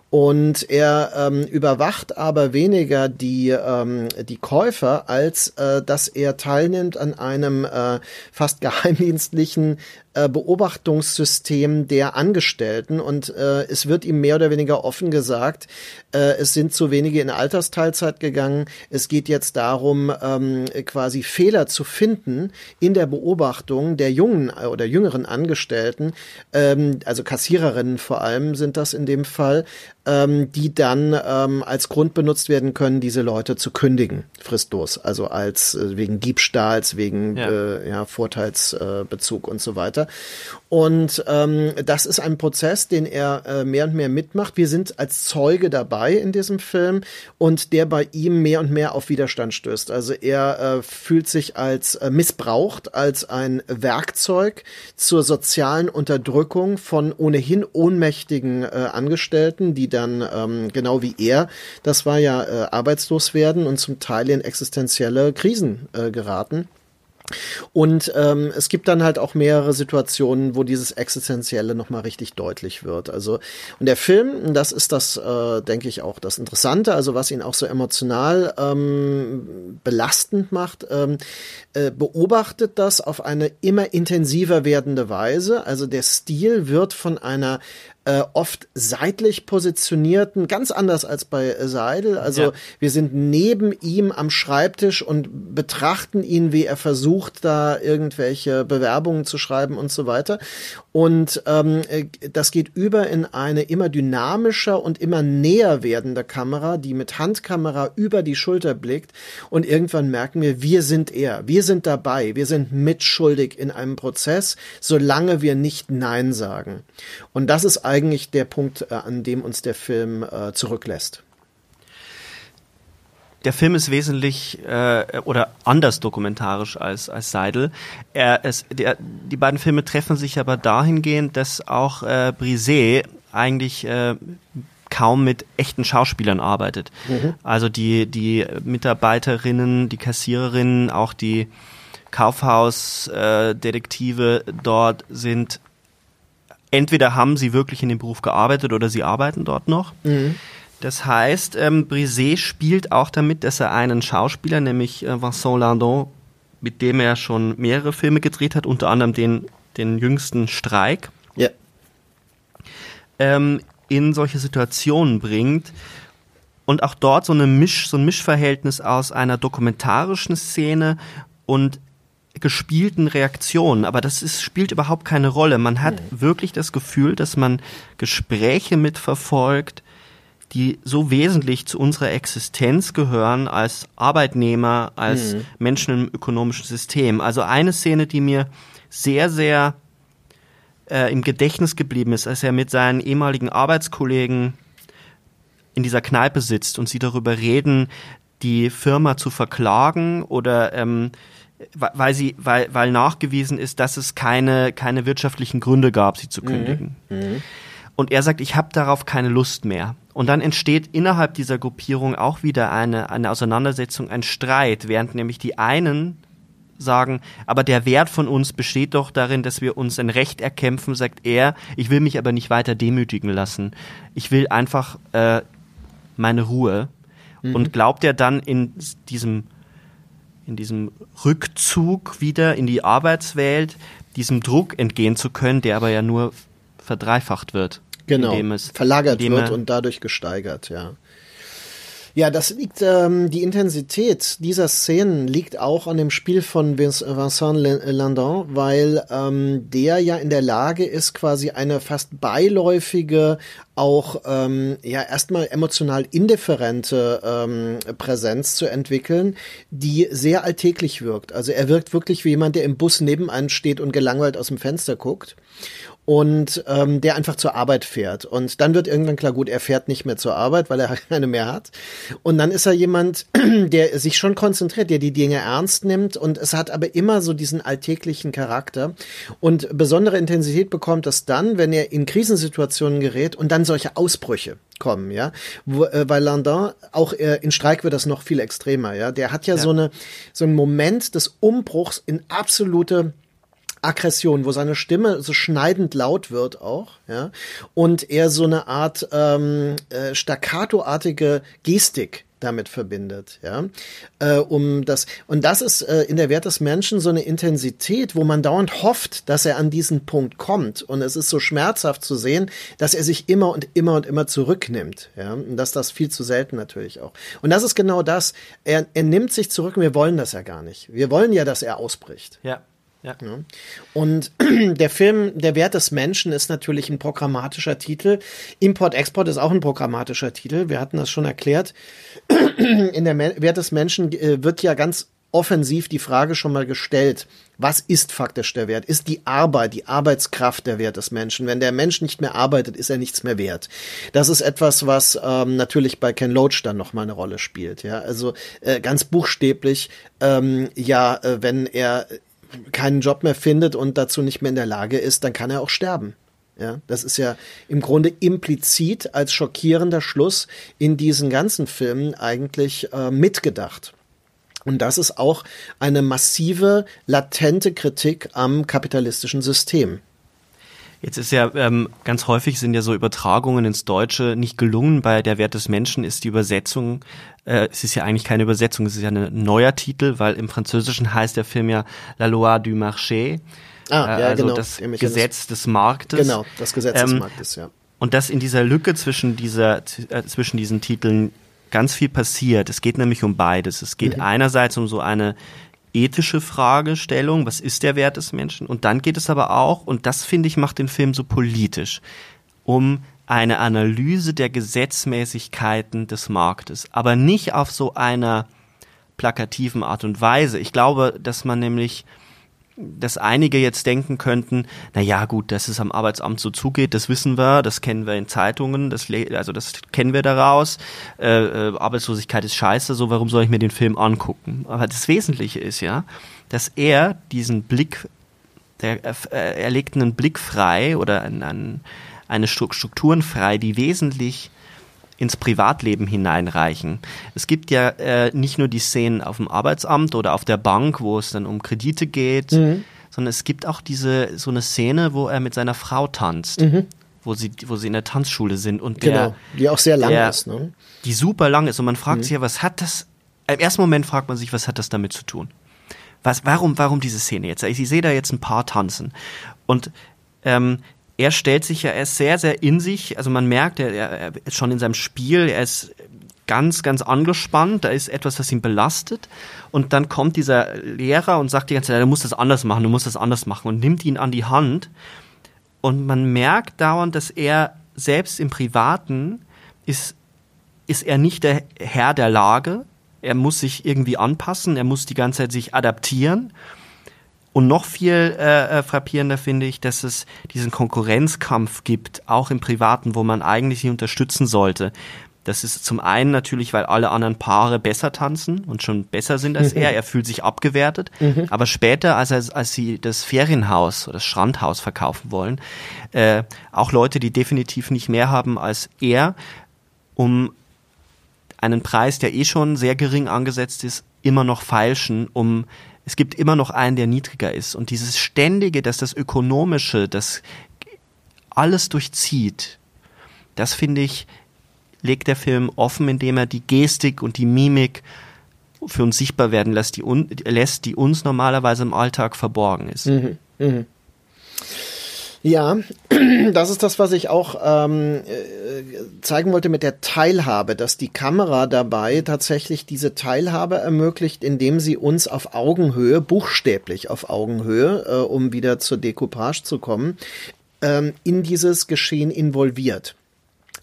B: Und er ähm, überwacht aber weniger die, ähm, die Käufer, als äh, dass er teilnimmt an einem äh, fast geheimdienstlichen äh, Beobachtungssystem der Angestellten und äh, es wird ihm mehr oder weniger offen gesagt, äh, es sind zu wenige in Altersteilzeit gegangen. Es geht jetzt darum, ähm, quasi Fehler zu finden in der Beobachtung der jungen äh, oder jüngeren Angestellten, ähm, also Kassiererinnen vor allem sind das in dem Fall, ähm, die dann ähm, als Grund benutzt werden können, diese Leute zu kündigen, fristlos, also als äh, wegen Diebstahls, wegen ja. Äh, ja, Vorteilsbezug und so weiter. Und ähm, das ist ein Prozess, den er äh, mehr und mehr mitmacht. Wir sind als Zeuge dabei in diesem Film und der bei ihm mehr und mehr auf Widerstand stößt. Also er äh, fühlt sich als äh, missbraucht, als ein Werkzeug zur sozialen Unterdrückung von ohnehin ohnmächtigen äh, Angestellten, die dann ähm, genau wie er, das war ja äh, arbeitslos werden und zum Teil in existenzielle Krisen äh, geraten. Und ähm, es gibt dann halt auch mehrere Situationen, wo dieses Existenzielle nochmal richtig deutlich wird. Also, und der Film, das ist das, äh, denke ich, auch das Interessante, also was ihn auch so emotional ähm, belastend macht, ähm, äh, beobachtet das auf eine immer intensiver werdende Weise. Also der Stil wird von einer äh, oft seitlich positionierten, ganz anders als bei Seidel. Also ja. wir sind neben ihm am Schreibtisch und betrachten ihn, wie er versucht, da irgendwelche Bewerbungen zu schreiben und so weiter. Und ähm, äh, das geht über in eine immer dynamischer und immer näher werdende Kamera, die mit Handkamera über die Schulter blickt. Und irgendwann merken wir, wir sind er, wir sind dabei, wir sind mitschuldig in einem Prozess, solange wir nicht Nein sagen. Und das ist eigentlich der Punkt, äh, an dem uns der Film äh, zurücklässt.
A: Der Film ist wesentlich äh, oder anders dokumentarisch als, als Seidel. Er, es, der, die beiden Filme treffen sich aber dahingehend, dass auch äh, Brisé eigentlich äh, kaum mit echten Schauspielern arbeitet. Mhm. Also die, die Mitarbeiterinnen, die Kassiererinnen, auch die Kaufhausdetektive äh, dort sind entweder haben sie wirklich in dem Beruf gearbeitet oder sie arbeiten dort noch. Mhm. Das heißt, ähm, Brisé spielt auch damit, dass er einen Schauspieler, nämlich äh, Vincent Landon, mit dem er schon mehrere Filme gedreht hat, unter anderem den, den jüngsten Streik,
B: ja.
A: ähm, in solche Situationen bringt und auch dort so, eine Misch, so ein Mischverhältnis aus einer dokumentarischen Szene und gespielten Reaktionen, aber das ist, spielt überhaupt keine Rolle. Man hat mhm. wirklich das Gefühl, dass man Gespräche mitverfolgt, die so wesentlich zu unserer Existenz gehören als Arbeitnehmer, als mhm. Menschen im ökonomischen System. Also eine Szene, die mir sehr, sehr äh, im Gedächtnis geblieben ist, als er mit seinen ehemaligen Arbeitskollegen in dieser Kneipe sitzt und sie darüber reden, die Firma zu verklagen oder ähm, weil sie, weil, weil nachgewiesen ist, dass es keine, keine wirtschaftlichen Gründe gab, sie zu mhm. kündigen. Mhm. Und er sagt, ich habe darauf keine Lust mehr. Und dann entsteht innerhalb dieser Gruppierung auch wieder eine, eine Auseinandersetzung, ein Streit, während nämlich die einen sagen, aber der Wert von uns besteht doch darin, dass wir uns ein Recht erkämpfen, sagt er, ich will mich aber nicht weiter demütigen lassen. Ich will einfach äh, meine Ruhe. Mhm. Und glaubt er dann in diesem in diesem Rückzug wieder in die Arbeitswelt, diesem Druck entgehen zu können, der aber ja nur verdreifacht wird.
B: Genau, es, verlagert wird und dadurch gesteigert, ja. Ja, das liegt, ähm, die Intensität dieser Szenen liegt auch an dem Spiel von Vincent Landon, weil ähm, der ja in der Lage ist, quasi eine fast beiläufige, auch ähm, ja erstmal emotional indifferente ähm, Präsenz zu entwickeln, die sehr alltäglich wirkt. Also er wirkt wirklich wie jemand, der im Bus neben einem steht und gelangweilt aus dem Fenster guckt. Und ähm, der einfach zur Arbeit fährt. Und dann wird irgendwann klar, gut, er fährt nicht mehr zur Arbeit, weil er keine mehr hat. Und dann ist er jemand, der sich schon konzentriert, der die Dinge ernst nimmt und es hat aber immer so diesen alltäglichen Charakter. Und besondere Intensität bekommt es dann, wenn er in Krisensituationen gerät und dann solche Ausbrüche kommen, ja, Wo, äh, weil Landin auch äh, in Streik wird das noch viel extremer, ja, der hat ja, ja. so eine so einen Moment des Umbruchs in absolute Aggression, wo seine Stimme so schneidend laut wird auch, ja, und er so eine Art ähm, äh, staccatoartige Gestik damit verbindet, ja, äh, um das und das ist äh, in der Wert des Menschen so eine Intensität, wo man dauernd hofft, dass er an diesen Punkt kommt. Und es ist so schmerzhaft zu sehen, dass er sich immer und immer und immer zurücknimmt, ja, und dass das viel zu selten natürlich auch. Und das ist genau das, er, er nimmt sich zurück wir wollen das ja gar nicht, wir wollen ja, dass er ausbricht,
A: ja. Ja.
B: ja. Und der Film Der Wert des Menschen ist natürlich ein programmatischer Titel. Import-Export ist auch ein programmatischer Titel. Wir hatten das schon erklärt. In der Wert des Menschen äh, wird ja ganz offensiv die Frage schon mal gestellt, was ist faktisch der Wert? Ist die Arbeit, die Arbeitskraft der Wert des Menschen? Wenn der Mensch nicht mehr arbeitet, ist er nichts mehr wert. Das ist etwas, was ähm, natürlich bei Ken Loach dann nochmal eine Rolle spielt. Ja, also äh, ganz buchstäblich, ähm, ja, äh, wenn er keinen Job mehr findet und dazu nicht mehr in der Lage ist, dann kann er auch sterben. Ja, das ist ja im Grunde implizit als schockierender Schluss in diesen ganzen Filmen eigentlich äh, mitgedacht. Und das ist auch eine massive, latente Kritik am kapitalistischen System.
A: Jetzt ist ja ähm, ganz häufig sind ja so Übertragungen ins Deutsche nicht gelungen. Bei Der Wert des Menschen ist die Übersetzung, äh, es ist ja eigentlich keine Übersetzung, es ist ja ein neuer Titel, weil im Französischen heißt der Film ja La Loi du Marché. Ah, äh, ja, also genau. das Gesetz des Marktes.
B: Genau, das Gesetz ähm, des Marktes, ja.
A: Und dass in dieser Lücke zwischen dieser äh, zwischen diesen Titeln ganz viel passiert. Es geht nämlich um beides. Es geht mhm. einerseits um so eine ethische Fragestellung, was ist der Wert des Menschen? Und dann geht es aber auch, und das finde ich macht den Film so politisch, um eine Analyse der Gesetzmäßigkeiten des Marktes, aber nicht auf so einer plakativen Art und Weise. Ich glaube, dass man nämlich dass einige jetzt denken könnten, na ja, gut, dass es am Arbeitsamt so zugeht, das wissen wir, das kennen wir in Zeitungen, das also das kennen wir daraus. Äh, äh, Arbeitslosigkeit ist scheiße, so warum soll ich mir den Film angucken? Aber das Wesentliche ist ja, dass er diesen Blick, der, äh, er legt einen Blick frei oder an, an eine Strukturen frei, die wesentlich ins Privatleben hineinreichen. Es gibt ja äh, nicht nur die Szenen auf dem Arbeitsamt oder auf der Bank, wo es dann um Kredite geht, mhm. sondern es gibt auch diese so eine Szene, wo er mit seiner Frau tanzt. Mhm. Wo sie, wo sie in der Tanzschule sind und der, genau,
B: die auch sehr lang der, ist, ne?
A: Die super lang ist und man fragt mhm. sich ja, was hat das? Im ersten Moment fragt man sich, was hat das damit zu tun? Was, warum, warum diese Szene jetzt? Ich sehe da jetzt ein paar tanzen und ähm, er stellt sich ja, er ist sehr, sehr in sich, also man merkt, er, er ist schon in seinem Spiel, er ist ganz, ganz angespannt, da ist etwas, was ihn belastet. Und dann kommt dieser Lehrer und sagt die ganze Zeit, du musst das anders machen, du musst das anders machen und nimmt ihn an die Hand. Und man merkt dauernd, dass er selbst im Privaten ist, ist er nicht der Herr der Lage, er muss sich irgendwie anpassen, er muss die ganze Zeit sich adaptieren und noch viel äh, äh, frappierender finde ich, dass es diesen Konkurrenzkampf gibt, auch im Privaten, wo man eigentlich sie unterstützen sollte. Das ist zum einen natürlich, weil alle anderen Paare besser tanzen und schon besser sind als mhm. er. Er fühlt sich abgewertet. Mhm. Aber später, als, er, als sie das Ferienhaus oder das Strandhaus verkaufen wollen, äh, auch Leute, die definitiv nicht mehr haben als er, um einen Preis, der eh schon sehr gering angesetzt ist, immer noch feilschen, um es gibt immer noch einen, der niedriger ist. Und dieses Ständige, dass das Ökonomische, das alles durchzieht, das finde ich, legt der Film offen, indem er die Gestik und die Mimik für uns sichtbar werden lässt, die, un lässt, die uns normalerweise im Alltag verborgen ist. Mhm, mh.
B: Ja, das ist das, was ich auch ähm, äh, zeigen wollte mit der Teilhabe, dass die Kamera dabei tatsächlich diese Teilhabe ermöglicht, indem sie uns auf Augenhöhe, buchstäblich auf Augenhöhe, äh, um wieder zur Decoupage zu kommen, ähm, in dieses Geschehen involviert.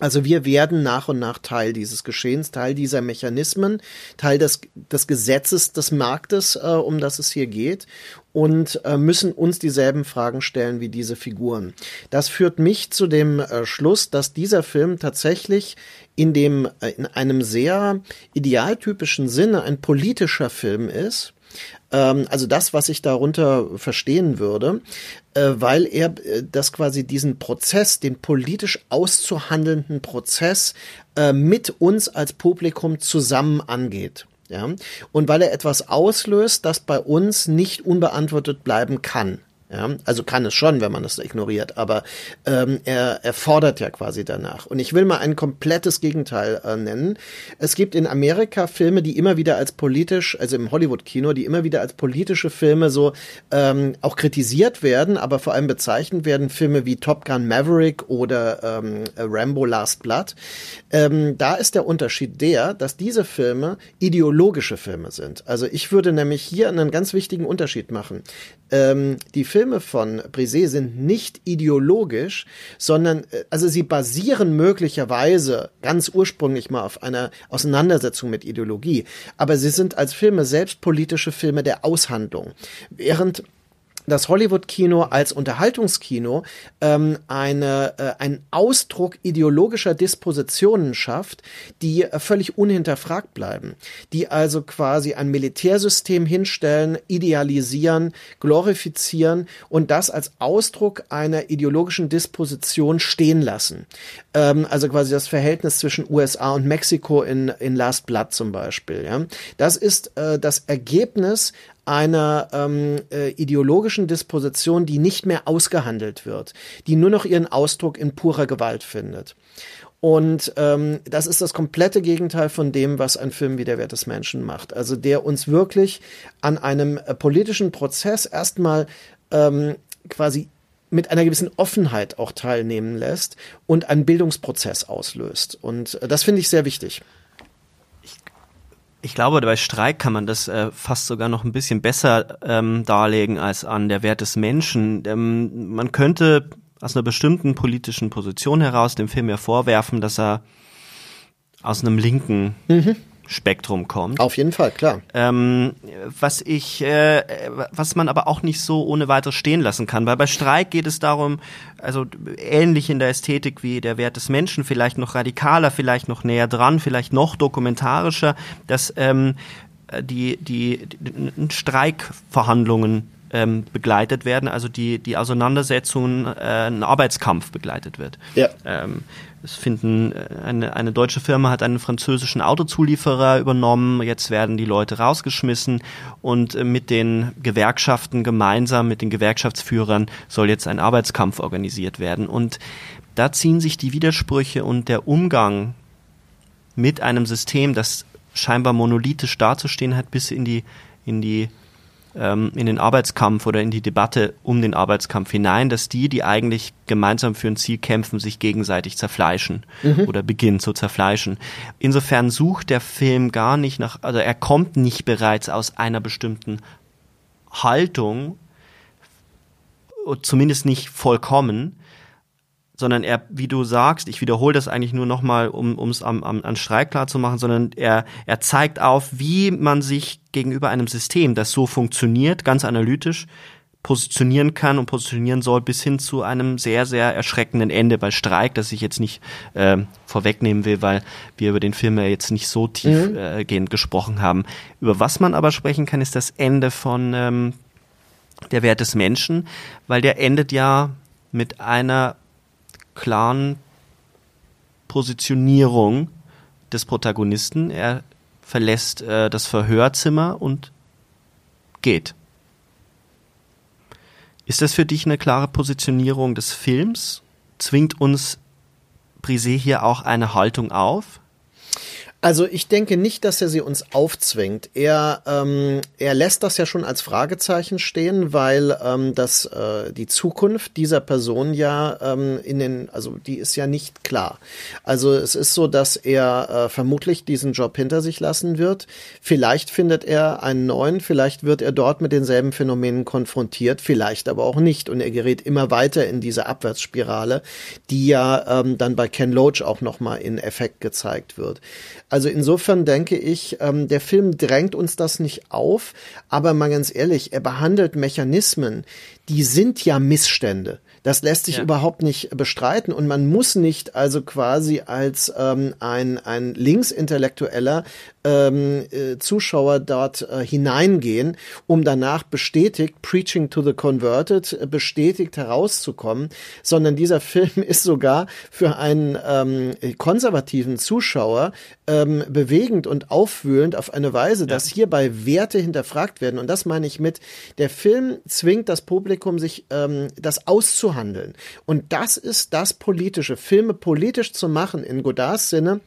B: Also wir werden nach und nach Teil dieses Geschehens, Teil dieser Mechanismen, Teil des, des Gesetzes des Marktes, äh, um das es hier geht und äh, müssen uns dieselben Fragen stellen wie diese Figuren. Das führt mich zu dem äh, Schluss, dass dieser Film tatsächlich in dem äh, in einem sehr idealtypischen Sinne ein politischer Film ist ähm, also das, was ich darunter verstehen würde, äh, weil er äh, das quasi diesen Prozess, den politisch auszuhandelnden Prozess äh, mit uns als Publikum zusammen angeht. Ja, und weil er etwas auslöst, das bei uns nicht unbeantwortet bleiben kann. Ja, also kann es schon, wenn man es ignoriert, aber ähm, er, er fordert ja quasi danach. Und ich will mal ein komplettes Gegenteil äh, nennen. Es gibt in Amerika Filme, die immer wieder als politisch, also im Hollywood-Kino, die immer wieder als politische Filme so ähm, auch kritisiert werden, aber vor allem bezeichnet werden, Filme wie Top Gun Maverick oder ähm, Rambo Last Blood. Ähm, da ist der Unterschied der, dass diese Filme ideologische Filme sind. Also ich würde nämlich hier einen ganz wichtigen Unterschied machen. Ähm, die Filme Filme von Brisé sind nicht ideologisch, sondern äh, also sie basieren möglicherweise ganz ursprünglich mal auf einer Auseinandersetzung mit Ideologie, aber sie sind als Filme selbst politische Filme der Aushandlung. Während das Hollywood-Kino als Unterhaltungskino ähm, eine, äh, einen Ausdruck ideologischer Dispositionen schafft, die äh, völlig unhinterfragt bleiben, die also quasi ein Militärsystem hinstellen, idealisieren, glorifizieren und das als Ausdruck einer ideologischen Disposition stehen lassen. Ähm, also quasi das Verhältnis zwischen USA und Mexiko in, in Last Blood zum Beispiel. Ja? Das ist äh, das Ergebnis einer ähm, äh, ideologischen Disposition, die nicht mehr ausgehandelt wird, die nur noch ihren Ausdruck in purer Gewalt findet. Und ähm, das ist das komplette Gegenteil von dem, was ein Film wie Der Wert des Menschen macht. Also der uns wirklich an einem äh, politischen Prozess erstmal ähm, quasi mit einer gewissen Offenheit auch teilnehmen lässt und einen Bildungsprozess auslöst. Und äh, das finde ich sehr wichtig.
A: Ich glaube, bei Streik kann man das äh, fast sogar noch ein bisschen besser ähm, darlegen als an der Wert des Menschen. Ähm, man könnte aus einer bestimmten politischen Position heraus dem Film ja vorwerfen, dass er aus einem linken mhm. Spektrum kommt.
B: Auf jeden Fall, klar.
A: Ähm, was ich, äh, was man aber auch nicht so ohne weiteres stehen lassen kann, weil bei Streik geht es darum, also ähnlich in der Ästhetik wie der Wert des Menschen, vielleicht noch radikaler, vielleicht noch näher dran, vielleicht noch dokumentarischer, dass ähm, die, die, die Streikverhandlungen ähm, begleitet werden, also die, die Auseinandersetzungen, äh, ein Arbeitskampf begleitet wird. Ja. Ähm, es finden äh, eine, eine deutsche Firma hat einen französischen Autozulieferer übernommen. Jetzt werden die Leute rausgeschmissen und äh, mit den Gewerkschaften gemeinsam mit den Gewerkschaftsführern soll jetzt ein Arbeitskampf organisiert werden. Und da ziehen sich die Widersprüche und der Umgang mit einem System, das scheinbar monolithisch dazustehen hat, bis in die in die ähm, in den Arbeitskampf oder in die Debatte um den Arbeitskampf hinein, dass die, die eigentlich gemeinsam für ein Ziel kämpfen, sich gegenseitig zerfleischen mhm. oder beginnen zu zerfleischen. Insofern sucht der Film gar nicht nach, also er kommt nicht bereits aus einer bestimmten Haltung, zumindest nicht vollkommen, sondern er, wie du sagst, ich wiederhole das eigentlich nur nochmal, um es am, am, an Streik klar zu machen, sondern er, er zeigt auf, wie man sich gegenüber einem System, das so funktioniert, ganz analytisch, positionieren kann und positionieren soll, bis hin zu einem sehr, sehr erschreckenden Ende bei Streik, das ich jetzt nicht äh, vorwegnehmen will, weil wir über den Film ja jetzt nicht so tiefgehend mhm. äh, gesprochen haben. Über was man aber sprechen kann, ist das Ende von ähm, der Wert des Menschen, weil der endet ja mit einer klaren Positionierung des Protagonisten. Er verlässt äh, das Verhörzimmer und geht. Ist das für dich eine klare Positionierung des Films? Zwingt uns Brisé hier auch eine Haltung auf?
B: Also ich denke nicht, dass er sie uns aufzwingt. Er, ähm, er lässt das ja schon als Fragezeichen stehen, weil ähm, das, äh, die Zukunft dieser Person ja ähm, in den, also die ist ja nicht klar. Also es ist so, dass er äh, vermutlich diesen Job hinter sich lassen wird. Vielleicht findet er einen neuen, vielleicht wird er dort mit denselben Phänomenen konfrontiert, vielleicht aber auch nicht. Und er gerät immer weiter in diese Abwärtsspirale, die ja ähm, dann bei Ken Loach auch nochmal in Effekt gezeigt wird. Also insofern denke ich, ähm, der Film drängt uns das nicht auf, aber mal ganz ehrlich, er behandelt Mechanismen, die sind ja Missstände. Das lässt sich ja. überhaupt nicht bestreiten und man muss nicht also quasi als ähm, ein, ein Linksintellektueller ähm, äh, Zuschauer dort äh, hineingehen, um danach bestätigt, Preaching to the Converted, äh, bestätigt herauszukommen, sondern dieser Film ist sogar für einen ähm, konservativen Zuschauer ähm, bewegend und aufwühlend auf eine Weise, ja. dass hierbei Werte hinterfragt werden. Und das meine ich mit, der Film zwingt das Publikum, sich ähm, das auszuhandeln. Und das ist das Politische. Filme politisch zu machen in Godards Sinne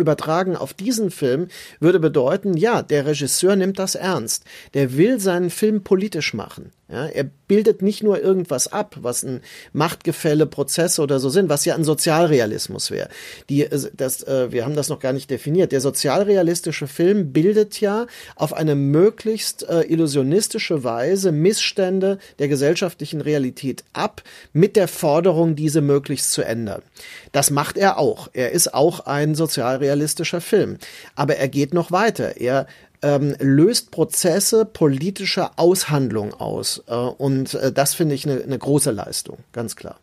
B: übertragen auf diesen Film würde bedeuten, ja, der Regisseur nimmt das ernst. Der will seinen Film politisch machen. Ja, er bildet nicht nur irgendwas ab, was ein Machtgefälle, Prozesse oder so sind, was ja ein Sozialrealismus wäre. Die, äh, das, äh, wir haben das noch gar nicht definiert. Der sozialrealistische Film bildet ja auf eine möglichst äh, illusionistische Weise Missstände der gesellschaftlichen Realität ab, mit der Forderung, diese möglichst zu ändern. Das macht er auch. Er ist auch ein sozialrealistischer Film. Aber er geht noch weiter. Er ähm, löst Prozesse politischer Aushandlung aus. Äh, und äh, das finde ich eine ne große Leistung, ganz klar.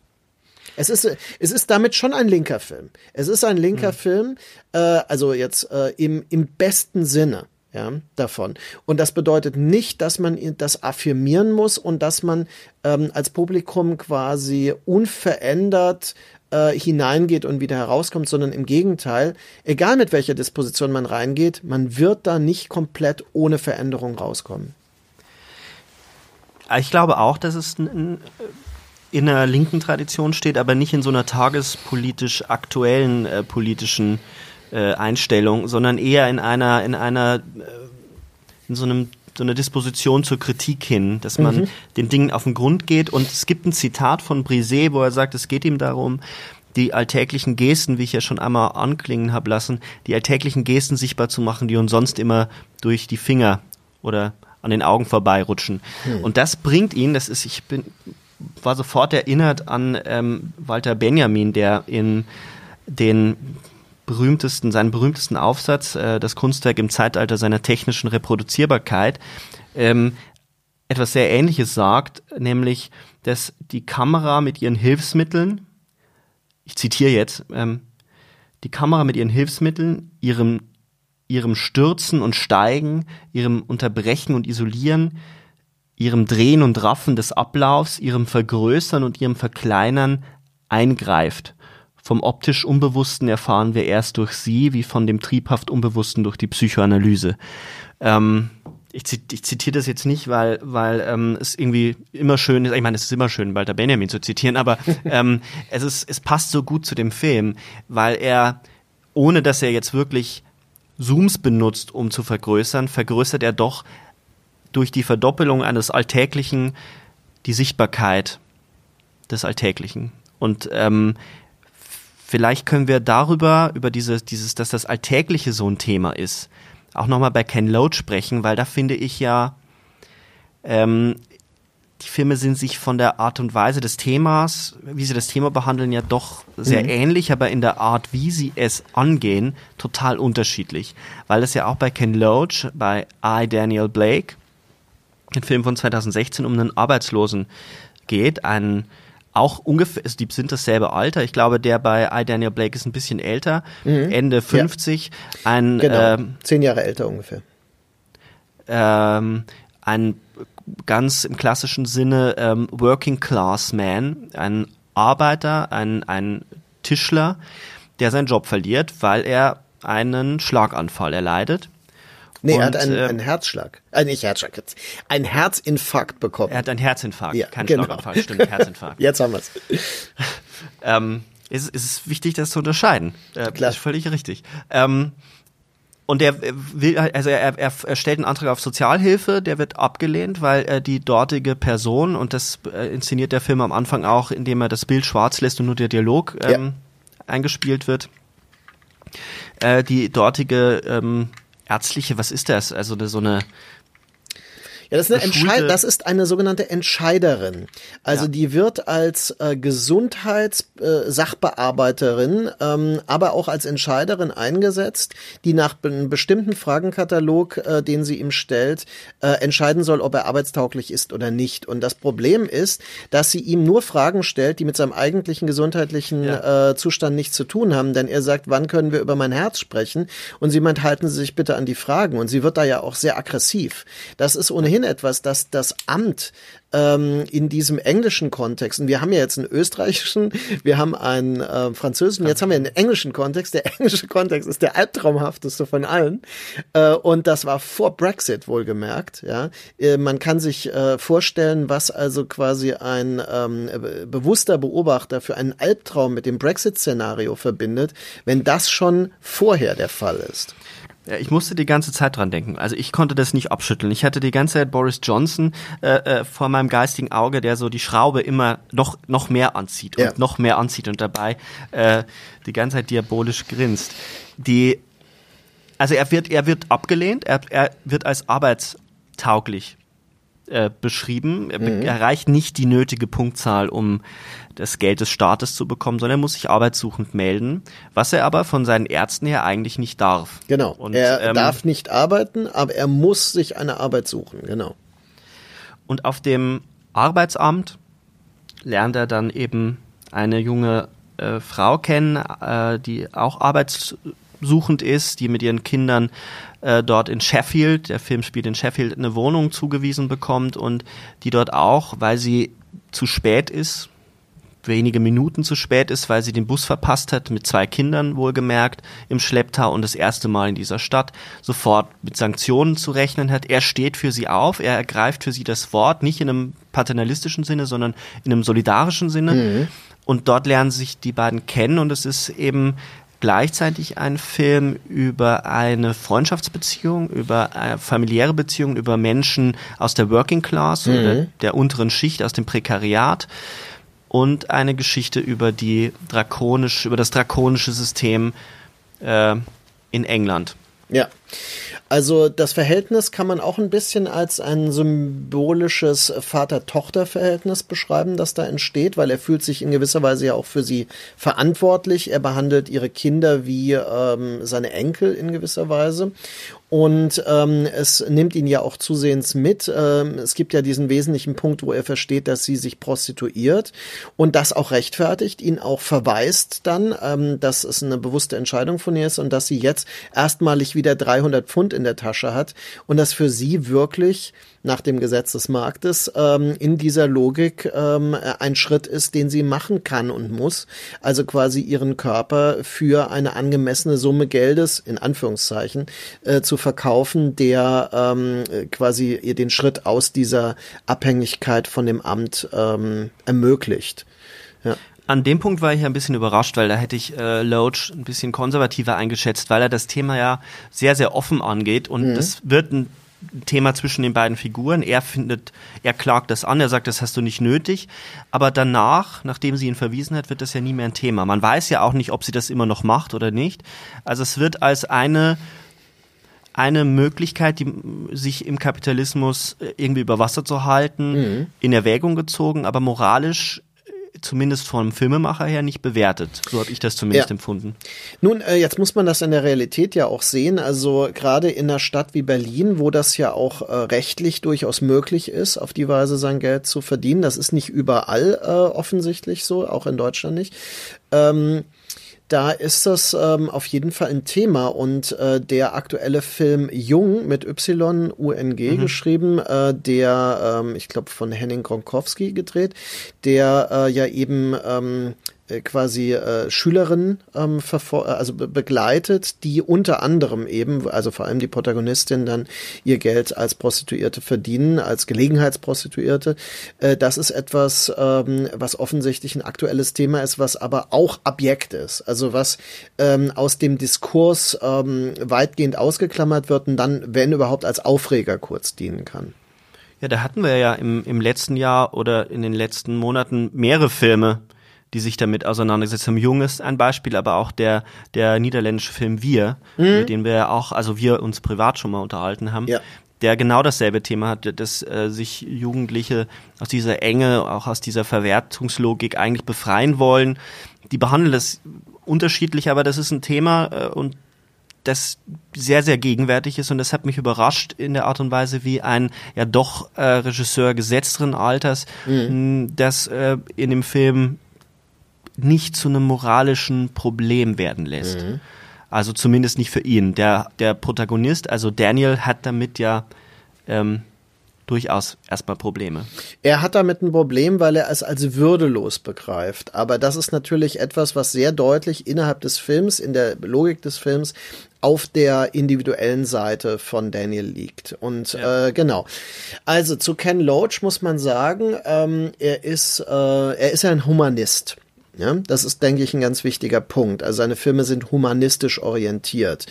B: Es ist, es ist damit schon ein linker Film. Es ist ein linker mhm. Film, äh, also jetzt äh, im, im besten Sinne ja, davon. Und das bedeutet nicht, dass man das affirmieren muss und dass man ähm, als Publikum quasi unverändert äh, hineingeht und wieder herauskommt, sondern im Gegenteil, egal mit welcher Disposition man reingeht, man wird da nicht komplett ohne Veränderung rauskommen.
A: Ich glaube auch, dass es in einer linken Tradition steht, aber nicht in so einer tagespolitisch aktuellen äh, politischen äh, Einstellung, sondern eher in einer in einer äh, in so einem so eine Disposition zur Kritik hin, dass man mhm. den Dingen auf den Grund geht. Und es gibt ein Zitat von Brisé, wo er sagt, es geht ihm darum, die alltäglichen Gesten, wie ich ja schon einmal anklingen habe lassen, die alltäglichen Gesten sichtbar zu machen, die uns sonst immer durch die Finger oder an den Augen vorbeirutschen. Mhm. Und das bringt ihn, das ist, ich bin, war sofort erinnert an ähm, Walter Benjamin, der in den berühmtesten, seinen berühmtesten Aufsatz, äh, das Kunstwerk im Zeitalter seiner technischen Reproduzierbarkeit, ähm, etwas sehr Ähnliches sagt, nämlich, dass die Kamera mit ihren Hilfsmitteln, ich zitiere jetzt, ähm, die Kamera mit ihren Hilfsmitteln, ihrem, ihrem Stürzen und Steigen, ihrem Unterbrechen und Isolieren, ihrem Drehen und Raffen des Ablaufs, ihrem Vergrößern und ihrem Verkleinern eingreift vom optisch Unbewussten erfahren wir erst durch sie, wie von dem triebhaft Unbewussten durch die Psychoanalyse. Ähm, ich, ich zitiere das jetzt nicht, weil, weil ähm, es irgendwie immer schön ist, ich meine, es ist immer schön, Walter Benjamin zu zitieren, aber ähm, es, ist, es passt so gut zu dem Film, weil er, ohne dass er jetzt wirklich Zooms benutzt, um zu vergrößern, vergrößert er doch durch die Verdoppelung eines Alltäglichen die Sichtbarkeit des Alltäglichen. Und ähm, vielleicht können wir darüber, über dieses, dieses, dass das Alltägliche so ein Thema ist, auch nochmal bei Ken Loach sprechen, weil da finde ich ja, ähm, die Filme sind sich von der Art und Weise des Themas, wie sie das Thema behandeln, ja doch sehr mhm. ähnlich, aber in der Art, wie sie es angehen, total unterschiedlich. Weil es ja auch bei Ken Loach, bei I, Daniel Blake, ein Film von 2016, um einen Arbeitslosen geht, einen auch ungefähr, die sind dasselbe Alter. Ich glaube, der bei I. Daniel Blake ist ein bisschen älter, mhm. Ende 50. Ja. Ein,
B: genau, ähm, zehn Jahre älter ungefähr.
A: Ähm, ein ganz im klassischen Sinne ähm, Working Class Man, ein Arbeiter, ein, ein Tischler, der seinen Job verliert, weil er einen Schlaganfall erleidet
B: Nee, und, er hat einen, äh, einen Herzschlag. Äh, nicht Herzschlag jetzt. Ein Herzinfarkt bekommen.
A: Er hat einen Herzinfarkt, ja, kein genau. Schlaganfall, stimmt, Herzinfarkt.
B: jetzt haben wir's.
A: ähm, ist, ist es wichtig, das zu unterscheiden. Äh, Klar. Ist völlig richtig. Ähm, und er will, also er, er, er stellt einen Antrag auf Sozialhilfe, der wird abgelehnt, weil er die dortige Person, und das äh, inszeniert der Film am Anfang auch, indem er das Bild schwarz lässt und nur der Dialog ähm, ja. eingespielt wird, äh, die dortige ähm, ärztliche, was ist das? Also so eine
B: ja, das ist, eine Entscheid das ist eine sogenannte Entscheiderin. Also ja. die wird als äh, Gesundheitssachbearbeiterin, äh, ähm, aber auch als Entscheiderin eingesetzt, die nach einem bestimmten Fragenkatalog, äh, den sie ihm stellt, äh, entscheiden soll, ob er arbeitstauglich ist oder nicht. Und das Problem ist, dass sie ihm nur Fragen stellt, die mit seinem eigentlichen gesundheitlichen ja. äh, Zustand nichts zu tun haben. Denn er sagt, wann können wir über mein Herz sprechen? Und sie meint, halten Sie sich bitte an die Fragen. Und sie wird da ja auch sehr aggressiv. Das ist ohnehin etwas, das das Amt ähm, in diesem englischen Kontext, und wir haben ja jetzt einen österreichischen, wir haben einen äh, französischen, jetzt haben wir einen englischen Kontext. Der englische Kontext ist der albtraumhafteste von allen. Äh, und das war vor Brexit wohlgemerkt. Ja, äh, man kann sich äh, vorstellen, was also quasi ein ähm, bewusster Beobachter für einen Albtraum mit dem Brexit-Szenario verbindet, wenn das schon vorher der Fall ist.
A: Ich musste die ganze Zeit dran denken. Also ich konnte das nicht abschütteln. Ich hatte die ganze Zeit Boris Johnson äh, äh, vor meinem geistigen Auge, der so die Schraube immer noch noch mehr anzieht ja. und noch mehr anzieht und dabei äh, die ganze Zeit diabolisch grinst. Die, also er wird er wird abgelehnt. Er, er wird als arbeitstauglich äh, beschrieben. Er mhm. erreicht nicht die nötige Punktzahl, um das Geld des Staates zu bekommen, sondern er muss sich arbeitssuchend melden, was er aber von seinen Ärzten her eigentlich nicht darf.
B: Genau. Und, er ähm, darf nicht arbeiten, aber er muss sich eine Arbeit suchen, genau.
A: Und auf dem Arbeitsamt lernt er dann eben eine junge äh, Frau kennen, äh, die auch arbeitssuchend ist, die mit ihren Kindern äh, dort in Sheffield, der Film spielt in Sheffield, eine Wohnung zugewiesen bekommt und die dort auch, weil sie zu spät ist, wenige Minuten zu spät ist, weil sie den Bus verpasst hat, mit zwei Kindern wohlgemerkt, im Schlepptau und das erste Mal in dieser Stadt, sofort mit Sanktionen zu rechnen hat. Er steht für sie auf, er ergreift für sie das Wort, nicht in einem paternalistischen Sinne, sondern in einem solidarischen Sinne. Mhm. Und dort lernen sich die beiden kennen und es ist eben gleichzeitig ein Film über eine Freundschaftsbeziehung, über eine familiäre Beziehung, über Menschen aus der Working Class mhm. oder der unteren Schicht, aus dem Prekariat und eine Geschichte über die drakonisch, über das drakonische System äh, in England.
B: Ja. Also das Verhältnis kann man auch ein bisschen als ein symbolisches Vater-Tochter-Verhältnis beschreiben, das da entsteht, weil er fühlt sich in gewisser Weise ja auch für sie verantwortlich. Er behandelt ihre Kinder wie ähm, seine Enkel in gewisser Weise. Und ähm, es nimmt ihn ja auch zusehends mit. Ähm, es gibt ja diesen wesentlichen Punkt, wo er versteht, dass sie sich prostituiert und das auch rechtfertigt, ihn auch verweist dann, ähm, dass es eine bewusste Entscheidung von ihr ist und dass sie jetzt erstmalig wieder 300 Pfund in der Tasche hat und das für sie wirklich nach dem Gesetz des Marktes ähm, in dieser Logik ähm, ein Schritt ist, den sie machen kann und muss. Also quasi ihren Körper für eine angemessene Summe Geldes, in Anführungszeichen, äh, zu verkaufen, der ähm, quasi ihr den Schritt aus dieser Abhängigkeit von dem Amt ähm, ermöglicht.
A: Ja. An dem Punkt war ich ein bisschen überrascht, weil da hätte ich äh, Loach ein bisschen konservativer eingeschätzt, weil er das Thema ja sehr, sehr offen angeht und mhm. das wird ein Thema zwischen den beiden Figuren. Er findet, er klagt das an, er sagt, das hast du nicht nötig. Aber danach, nachdem sie ihn verwiesen hat, wird das ja nie mehr ein Thema. Man weiß ja auch nicht, ob sie das immer noch macht oder nicht. Also es wird als eine eine Möglichkeit, die, sich im Kapitalismus irgendwie über Wasser zu halten, mhm. in Erwägung gezogen, aber moralisch zumindest vom Filmemacher her nicht bewertet. So habe ich das zumindest ja. empfunden.
B: Nun, äh, jetzt muss man das in der Realität ja auch sehen. Also gerade in einer Stadt wie Berlin, wo das ja auch äh, rechtlich durchaus möglich ist, auf die Weise sein Geld zu verdienen. Das ist nicht überall äh, offensichtlich so, auch in Deutschland nicht. Ähm, da ist das ähm, auf jeden Fall ein Thema und äh, der aktuelle Film Jung mit Y UNG mhm. geschrieben, äh, der ähm, ich glaube von Henning Gronkowski gedreht, der äh, ja eben ähm, äh, quasi äh, Schülerinnen ähm, also be begleitet, die unter anderem eben, also vor allem die Protagonistin dann ihr Geld als Prostituierte verdienen, als Gelegenheitsprostituierte. Äh, das ist etwas, ähm, was offensichtlich ein aktuelles Thema ist, was aber auch Objekt ist. Also was ähm, aus dem Diskurs ähm, weitgehend ausgeklammert wird und dann, wenn überhaupt, als Aufreger kurz dienen kann.
A: Ja, da hatten wir ja im, im letzten Jahr oder in den letzten Monaten mehrere Filme, die sich damit auseinandergesetzt haben. Jung ist ein Beispiel, aber auch der, der niederländische Film Wir, mhm. mit dem wir auch, also wir uns privat schon mal unterhalten haben. Ja. Der genau dasselbe Thema hat, dass äh, sich Jugendliche aus dieser Enge, auch aus dieser Verwertungslogik eigentlich befreien wollen. Die behandeln das unterschiedlich, aber das ist ein Thema äh, und das sehr, sehr gegenwärtig ist und das hat mich überrascht in der Art und Weise, wie ein ja doch äh, Regisseur gesetzteren Alters mhm. das äh, in dem Film nicht zu einem moralischen Problem werden lässt. Mhm. Also zumindest nicht für ihn. Der, der Protagonist, also Daniel, hat damit ja ähm, durchaus erstmal Probleme.
B: Er hat damit ein Problem, weil er es als würdelos begreift. Aber das ist natürlich etwas, was sehr deutlich innerhalb des Films, in der Logik des Films, auf der individuellen Seite von Daniel liegt. Und ja. äh, genau. Also zu Ken Loach muss man sagen, ähm, er ist äh, er ist ein Humanist. Ja, das ist, denke ich, ein ganz wichtiger Punkt. Also seine Filme sind humanistisch orientiert.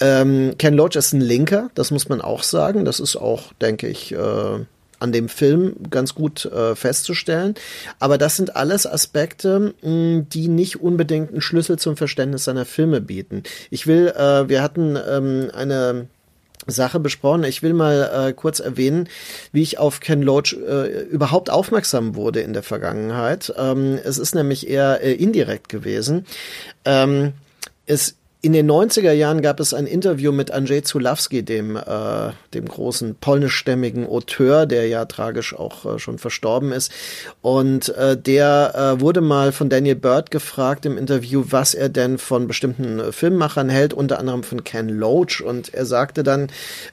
B: Ähm, Ken Loach ist ein Linker, das muss man auch sagen. Das ist auch, denke ich, äh, an dem Film ganz gut äh, festzustellen. Aber das sind alles Aspekte, mh, die nicht unbedingt einen Schlüssel zum Verständnis seiner Filme bieten. Ich will, äh, wir hatten ähm, eine Sache besprochen. Ich will mal äh, kurz erwähnen, wie ich auf Ken Loach äh, überhaupt aufmerksam wurde in der Vergangenheit. Ähm, es ist nämlich eher äh, indirekt gewesen. Ähm, es in den 90er Jahren gab es ein Interview mit Andrzej Zulawski, dem, äh, dem großen polnischstämmigen Auteur, der ja tragisch auch äh, schon verstorben ist. Und äh, der äh, wurde mal von Daniel Bird gefragt im Interview, was er denn von bestimmten äh, Filmemachern hält, unter anderem von Ken Loach. Und er sagte dann,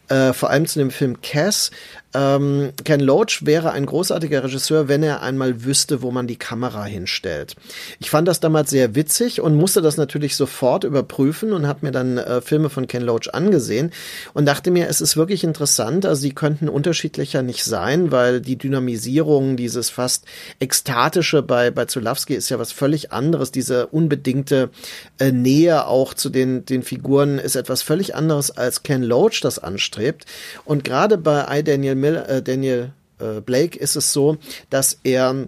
B: äh, vor allem zu dem Film Cass, ähm, Ken Loach wäre ein großartiger Regisseur, wenn er einmal wüsste, wo man die Kamera hinstellt. Ich fand das damals sehr witzig und musste das natürlich sofort überprüfen und habe mir dann äh, Filme von Ken Loach angesehen und dachte mir, es ist wirklich interessant. Also sie könnten unterschiedlicher nicht sein, weil die Dynamisierung, dieses fast ekstatische bei bei Zulawski ist ja was völlig anderes. Diese unbedingte äh, Nähe auch zu den den Figuren ist etwas völlig anderes als Ken Loach das anstrebt. Und gerade bei I Daniel Mil äh, Daniel äh, Blake ist es so, dass er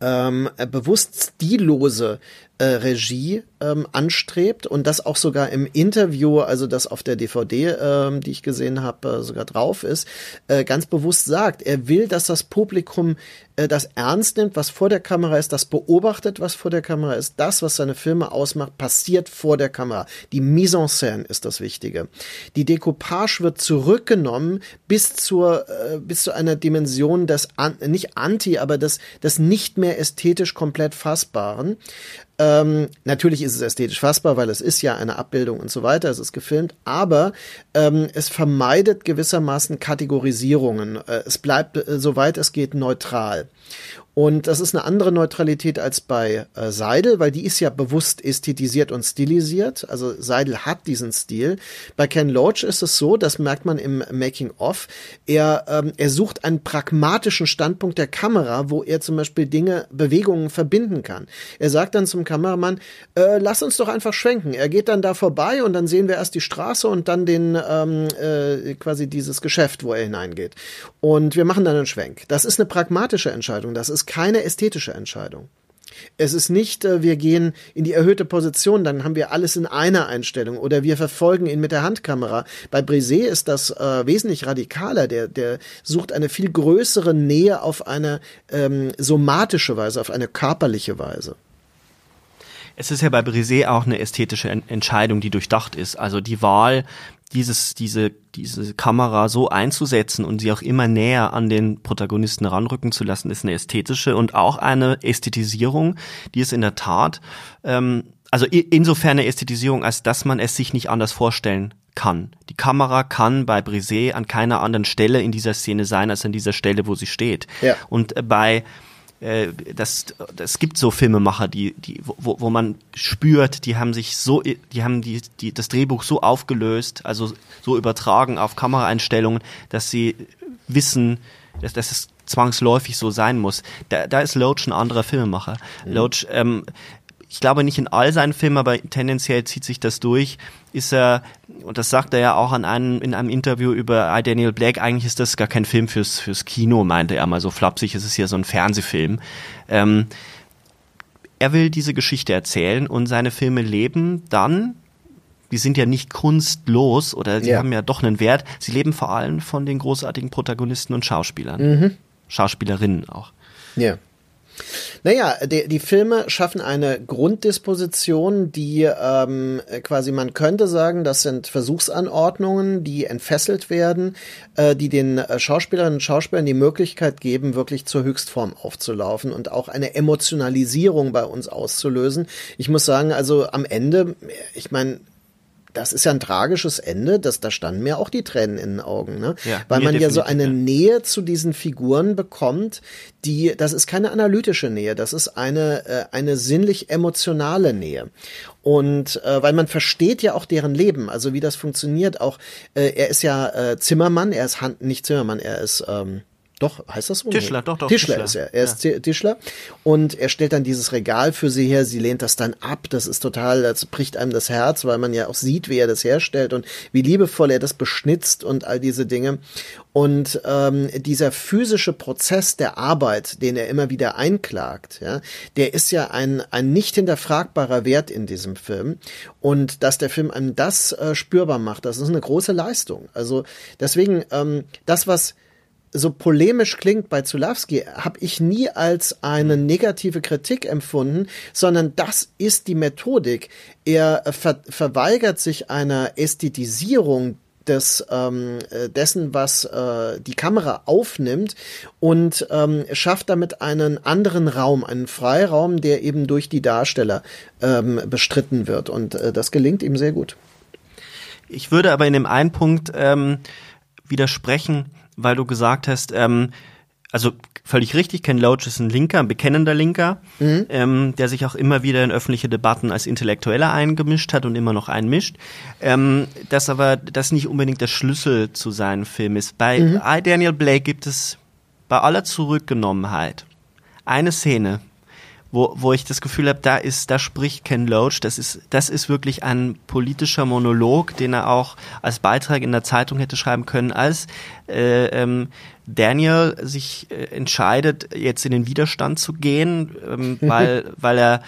B: ähm, bewusst stillose äh, Regie ähm, anstrebt und das auch sogar im Interview, also das auf der DVD, ähm, die ich gesehen habe, äh, sogar drauf ist, äh, ganz bewusst sagt, er will, dass das Publikum äh, das ernst nimmt, was vor der Kamera ist, das beobachtet, was vor der Kamera ist, das, was seine Filme ausmacht, passiert vor der Kamera. Die Mise en scène ist das Wichtige. Die Decoupage wird zurückgenommen bis zur äh, bis zu einer Dimension des an, nicht anti, aber des des nicht mehr ästhetisch komplett fassbaren. Ähm, natürlich ist es ästhetisch fassbar, weil es ist ja eine Abbildung und so weiter, es ist gefilmt, aber ähm, es vermeidet gewissermaßen Kategorisierungen. Äh, es bleibt, äh, soweit es geht, neutral. Und das ist eine andere Neutralität als bei äh, Seidel, weil die ist ja bewusst ästhetisiert und stilisiert. Also Seidel hat diesen Stil. Bei Ken Loach ist es so, das merkt man im Making of. Er, ähm, er sucht einen pragmatischen Standpunkt der Kamera, wo er zum Beispiel Dinge, Bewegungen verbinden kann. Er sagt dann zum Kameramann, äh, lass uns doch einfach schwenken. Er geht dann da vorbei und dann sehen wir erst die Straße und dann den ähm, äh, quasi dieses Geschäft, wo er hineingeht. Und wir machen dann einen Schwenk. Das ist eine pragmatische Entscheidung. Das ist keine ästhetische Entscheidung. Es ist nicht, äh, wir gehen in die erhöhte Position, dann haben wir alles in einer Einstellung oder wir verfolgen ihn mit der Handkamera. Bei Brisé ist das äh, wesentlich radikaler. Der, der sucht eine viel größere Nähe auf eine ähm, somatische Weise, auf eine körperliche Weise.
A: Es ist ja bei Brisé auch eine ästhetische Entscheidung, die durchdacht ist. Also die Wahl dieses, diese, diese Kamera so einzusetzen und sie auch immer näher an den Protagonisten ranrücken zu lassen, ist eine ästhetische und auch eine Ästhetisierung, die ist in der Tat, ähm, also insofern eine Ästhetisierung, als dass man es sich nicht anders vorstellen kann. Die Kamera kann bei Brisé an keiner anderen Stelle in dieser Szene sein, als an dieser Stelle, wo sie steht. Ja. Und äh, bei äh, das, das gibt so Filmemacher, die, die, wo, wo man spürt, die haben sich so, die haben die, die, das Drehbuch so aufgelöst, also so übertragen auf Kameraeinstellungen, dass sie wissen, dass, dass es zwangsläufig so sein muss. Da, da ist Loach ein anderer Filmemacher. Mhm. Loach, ähm, ich glaube nicht in all seinen Filmen, aber tendenziell zieht sich das durch, ist er, und das sagt er ja auch an einem, in einem Interview über I, Daniel Blake, eigentlich ist das gar kein Film fürs, fürs Kino, meinte er mal so flapsig, es ist ja so ein Fernsehfilm. Ähm, er will diese Geschichte erzählen und seine Filme leben dann, die sind ja nicht kunstlos oder sie ja. haben ja doch einen Wert, sie leben vor allem von den großartigen Protagonisten und Schauspielern. Mhm. Schauspielerinnen auch.
B: Ja. Naja, die, die Filme schaffen eine Grunddisposition, die ähm, quasi, man könnte sagen, das sind Versuchsanordnungen, die entfesselt werden, äh, die den äh, Schauspielerinnen und Schauspielern die Möglichkeit geben, wirklich zur Höchstform aufzulaufen und auch eine Emotionalisierung bei uns auszulösen. Ich muss sagen, also am Ende, ich meine, das ist ja ein tragisches Ende, das, da standen mir auch die Tränen in den Augen, ne? Ja, Weil man ja so eine ja. Nähe zu diesen Figuren bekommt, die, das ist keine analytische Nähe, das ist eine, äh, eine sinnlich emotionale Nähe. Und äh, weil man versteht ja auch deren Leben, also wie das funktioniert. Auch äh, er ist ja äh, Zimmermann, er ist Hand, nicht Zimmermann, er ist ähm, doch, heißt das so?
A: Tischler, doch, doch.
B: Tischler, Tischler. ist er. Er ist ja. Tischler. Und er stellt dann dieses Regal für sie her. Sie lehnt das dann ab. Das ist total, das bricht einem das Herz, weil man ja auch sieht, wie er das herstellt und wie liebevoll er das beschnitzt und all diese Dinge. Und ähm, dieser physische Prozess der Arbeit, den er immer wieder einklagt, ja, der ist ja ein, ein nicht hinterfragbarer Wert in diesem Film. Und dass der Film einem das äh, spürbar macht, das ist eine große Leistung. Also deswegen, ähm, das, was so polemisch klingt bei Zulawski, habe ich nie als eine negative Kritik empfunden, sondern das ist die Methodik. Er ver verweigert sich einer Ästhetisierung des, ähm, äh, dessen, was äh, die Kamera aufnimmt und ähm, schafft damit einen anderen Raum, einen Freiraum, der eben durch die Darsteller ähm, bestritten wird. Und äh, das gelingt ihm sehr gut.
A: Ich würde aber in dem einen Punkt ähm, widersprechen, weil du gesagt hast, ähm, also völlig richtig, Ken Loach ist ein Linker, ein bekennender Linker, mhm. ähm, der sich auch immer wieder in öffentliche Debatten als Intellektueller eingemischt hat und immer noch einmischt. Ähm, das aber das nicht unbedingt der Schlüssel zu seinem Film ist. Bei mhm. I, Daniel Blake gibt es bei aller Zurückgenommenheit eine Szene, wo, wo ich das Gefühl habe, da ist, da spricht Ken Loach, das ist, das ist wirklich ein politischer Monolog, den er auch als Beitrag in der Zeitung hätte schreiben können, als äh, ähm, Daniel sich äh, entscheidet, jetzt in den Widerstand zu gehen, ähm, weil, weil er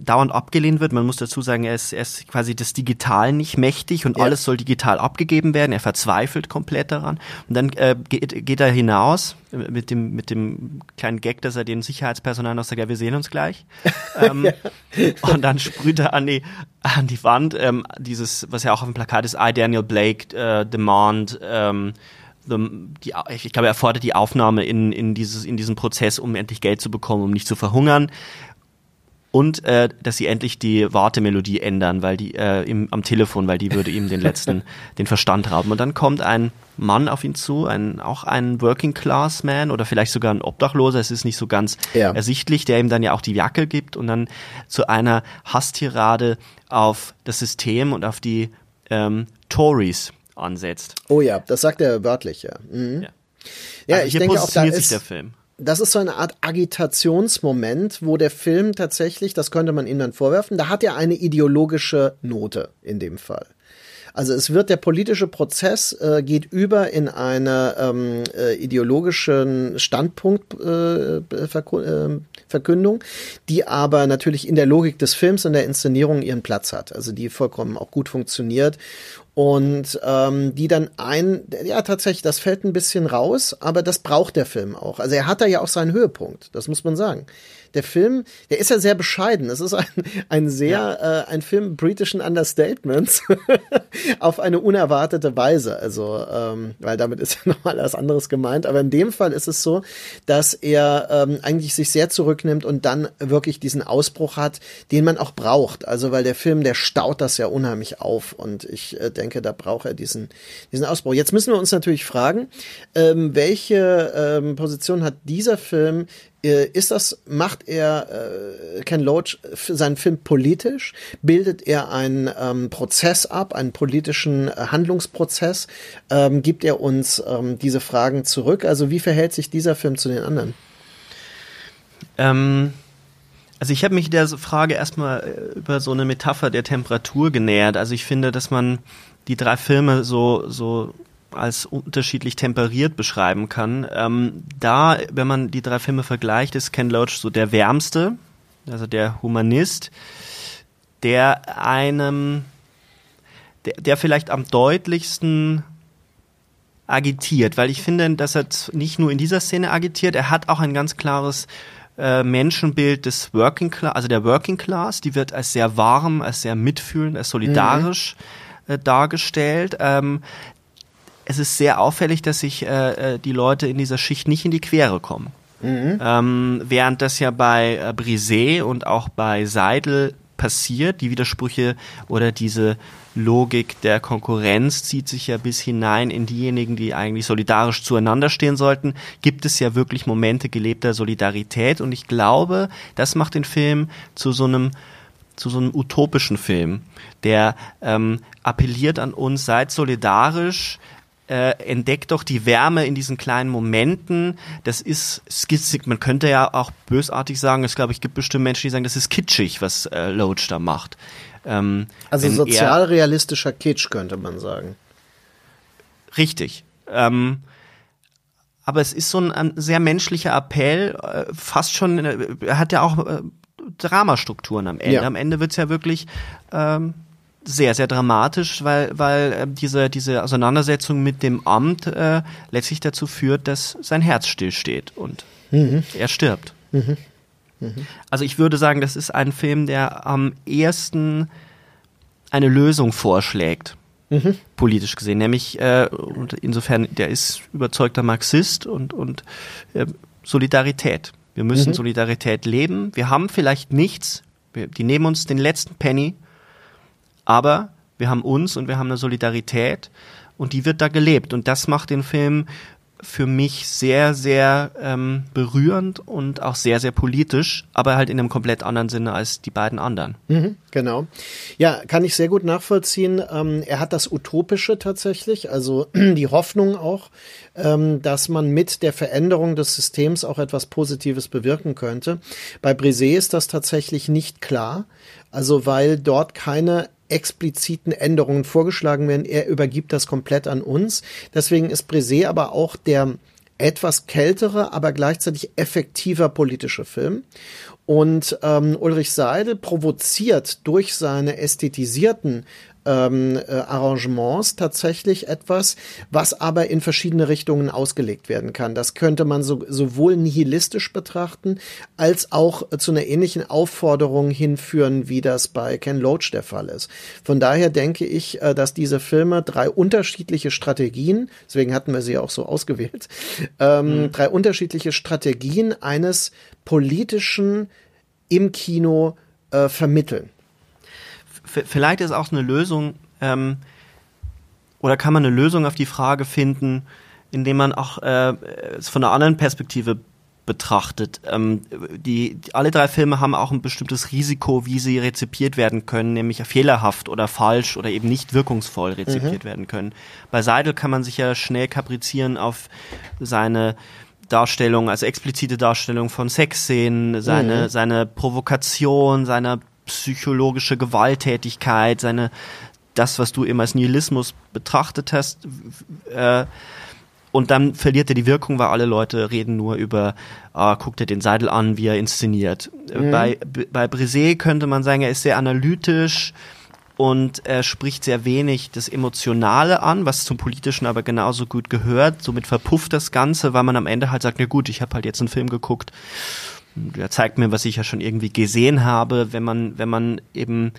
A: dauernd abgelehnt wird. Man muss dazu sagen, er ist, er ist quasi das Digital nicht mächtig und ja. alles soll digital abgegeben werden. Er verzweifelt komplett daran. Und dann äh, geht, geht er hinaus mit dem, mit dem kleinen Gag, dass er den Sicherheitspersonal noch sagt, ja, wir sehen uns gleich. ähm, ja. Und dann sprüht er an die, an die Wand ähm, dieses, was ja auch auf dem Plakat ist, I, Daniel Blake, äh, demand, ähm, die, ich glaube, er fordert die Aufnahme in, in, dieses, in diesen Prozess, um endlich Geld zu bekommen, um nicht zu verhungern und äh, dass sie endlich die Wartemelodie ändern, weil die äh, im, am Telefon, weil die würde ihm den letzten den Verstand rauben. Und dann kommt ein Mann auf ihn zu, ein auch ein Working Class Man oder vielleicht sogar ein Obdachloser, es ist nicht so ganz ja. ersichtlich, der ihm dann ja auch die Jacke gibt und dann zu einer Hasstirade auf das System und auf die ähm, Tories ansetzt.
B: Oh ja, das sagt er wörtlich, ja. Mhm. Ja,
A: ja also ich denke auch, da ist, der Film
B: das ist so eine Art Agitationsmoment, wo der Film tatsächlich, das könnte man ihm dann vorwerfen, da hat er eine ideologische Note in dem Fall. Also es wird der politische Prozess äh, geht über in eine ähm, äh, ideologischen Standpunktverkündung, äh, äh die aber natürlich in der Logik des Films und der Inszenierung ihren Platz hat. Also die vollkommen auch gut funktioniert und ähm, die dann ein, ja tatsächlich, das fällt ein bisschen raus, aber das braucht der Film auch. Also er hat da ja auch seinen Höhepunkt, das muss man sagen der Film, der ist ja sehr bescheiden. Es ist ein, ein sehr, ja. äh, ein Film britischen Understatements auf eine unerwartete Weise. Also, ähm, weil damit ist ja nochmal was anderes gemeint. Aber in dem Fall ist es so, dass er ähm, eigentlich sich sehr zurücknimmt und dann wirklich diesen Ausbruch hat, den man auch braucht. Also, weil der Film, der staut das ja unheimlich auf. Und ich äh, denke, da braucht er diesen, diesen Ausbruch. Jetzt müssen wir uns natürlich fragen, ähm, welche ähm, Position hat dieser Film ist das, macht er äh, Ken Loach seinen Film politisch? Bildet er einen ähm, Prozess ab, einen politischen äh, Handlungsprozess? Ähm, gibt er uns ähm, diese Fragen zurück? Also wie verhält sich dieser Film zu den anderen?
A: Ähm, also ich habe mich der Frage erstmal äh, über so eine Metapher der Temperatur genähert. Also ich finde, dass man die drei Filme so, so als unterschiedlich temperiert beschreiben kann. Ähm, da, wenn man die drei Filme vergleicht, ist Ken Loach so der wärmste, also der Humanist, der einem, der, der vielleicht am deutlichsten agitiert, weil ich finde, dass er nicht nur in dieser Szene agitiert, er hat auch ein ganz klares äh, Menschenbild des Working Class, also der Working Class, die wird als sehr warm, als sehr mitfühlend, als solidarisch mhm. äh, dargestellt. Ähm, es ist sehr auffällig, dass sich äh, äh, die Leute in dieser Schicht nicht in die Quere kommen. Mhm. Ähm, während das ja bei äh, Brisé und auch bei Seidel passiert, die Widersprüche oder diese Logik der Konkurrenz zieht sich ja bis hinein in diejenigen, die eigentlich solidarisch zueinander stehen sollten, gibt es ja wirklich Momente gelebter Solidarität und ich glaube, das macht den Film zu so einem zu so einem utopischen Film, der ähm, appelliert an uns, seid solidarisch, äh, entdeckt doch die Wärme in diesen kleinen Momenten. Das ist skizig. Man könnte ja auch bösartig sagen, es glaube ich gibt bestimmt Menschen, die sagen, das ist kitschig, was äh, Loach da macht.
B: Ähm, also sozialrealistischer Kitsch könnte man sagen.
A: Richtig. Ähm, aber es ist so ein, ein sehr menschlicher Appell, äh, fast schon, äh, er hat ja auch äh, Dramastrukturen am Ende. Ja. Am Ende wird's ja wirklich ähm, sehr, sehr dramatisch, weil, weil äh, diese, diese Auseinandersetzung mit dem Amt äh, letztlich dazu führt, dass sein Herz stillsteht und mhm. er stirbt. Mhm. Mhm. Also ich würde sagen, das ist ein Film, der am ehesten eine Lösung vorschlägt, mhm. politisch gesehen, nämlich äh, und insofern, der ist überzeugter Marxist und, und äh, Solidarität. Wir müssen mhm. Solidarität leben. Wir haben vielleicht nichts, wir, die nehmen uns den letzten Penny aber wir haben uns und wir haben eine Solidarität und die wird da gelebt. Und das macht den Film für mich sehr, sehr ähm, berührend und auch sehr, sehr politisch, aber halt in einem komplett anderen Sinne als die beiden anderen.
B: Mhm, genau. Ja, kann ich sehr gut nachvollziehen. Ähm, er hat das Utopische tatsächlich, also die Hoffnung auch, ähm, dass man mit der Veränderung des Systems auch etwas Positives bewirken könnte. Bei Brisé ist das tatsächlich nicht klar. Also weil dort keine expliziten Änderungen vorgeschlagen werden. Er übergibt das komplett an uns. Deswegen ist Brisé aber auch der etwas kältere, aber gleichzeitig effektiver politische Film. Und ähm, Ulrich Seidel provoziert durch seine ästhetisierten ähm, äh, Arrangements tatsächlich etwas, was aber in verschiedene Richtungen ausgelegt werden kann. Das könnte man so, sowohl nihilistisch betrachten, als auch zu einer ähnlichen Aufforderung hinführen, wie das bei Ken Loach der Fall ist. Von daher denke ich, äh, dass diese Filme drei unterschiedliche Strategien, deswegen hatten wir sie auch so ausgewählt, ähm, mhm. drei unterschiedliche Strategien eines politischen im Kino äh, vermitteln
A: vielleicht ist auch eine Lösung, ähm, oder kann man eine Lösung auf die Frage finden, indem man auch äh, es von einer anderen Perspektive betrachtet. Ähm, die, alle drei Filme haben auch ein bestimmtes Risiko, wie sie rezipiert werden können, nämlich fehlerhaft oder falsch oder eben nicht wirkungsvoll rezipiert mhm. werden können. Bei Seidel kann man sich ja schnell kaprizieren auf seine Darstellung, also explizite Darstellung von Sexszenen, seine, mhm. seine Provokation, seine psychologische Gewalttätigkeit, seine das, was du immer als Nihilismus betrachtet hast, äh, und dann verliert er die Wirkung, weil alle Leute reden nur über, ah, guckt er den Seidel an, wie er inszeniert. Mhm. Bei, bei Brisé könnte man sagen, er ist sehr analytisch und er spricht sehr wenig das Emotionale an, was zum Politischen aber genauso gut gehört. Somit verpufft das Ganze, weil man am Ende halt sagt, na gut, ich habe halt jetzt einen Film geguckt der zeigt mir, was ich ja schon irgendwie gesehen habe, wenn man, wenn man eben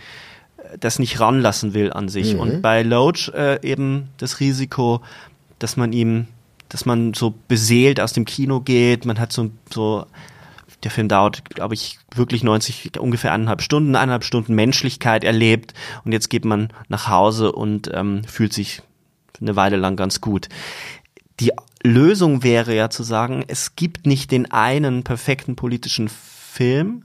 A: das nicht ranlassen will an sich. Mhm. Und bei Loach äh, eben das Risiko, dass man ihm, dass man so beseelt aus dem Kino geht, man hat so, so der Film dauert, glaube ich, wirklich 90, ungefähr eineinhalb Stunden, eineinhalb Stunden Menschlichkeit erlebt und jetzt geht man nach Hause und ähm, fühlt sich eine Weile lang ganz gut. Die Lösung wäre ja zu sagen, es gibt nicht den einen perfekten politischen Film.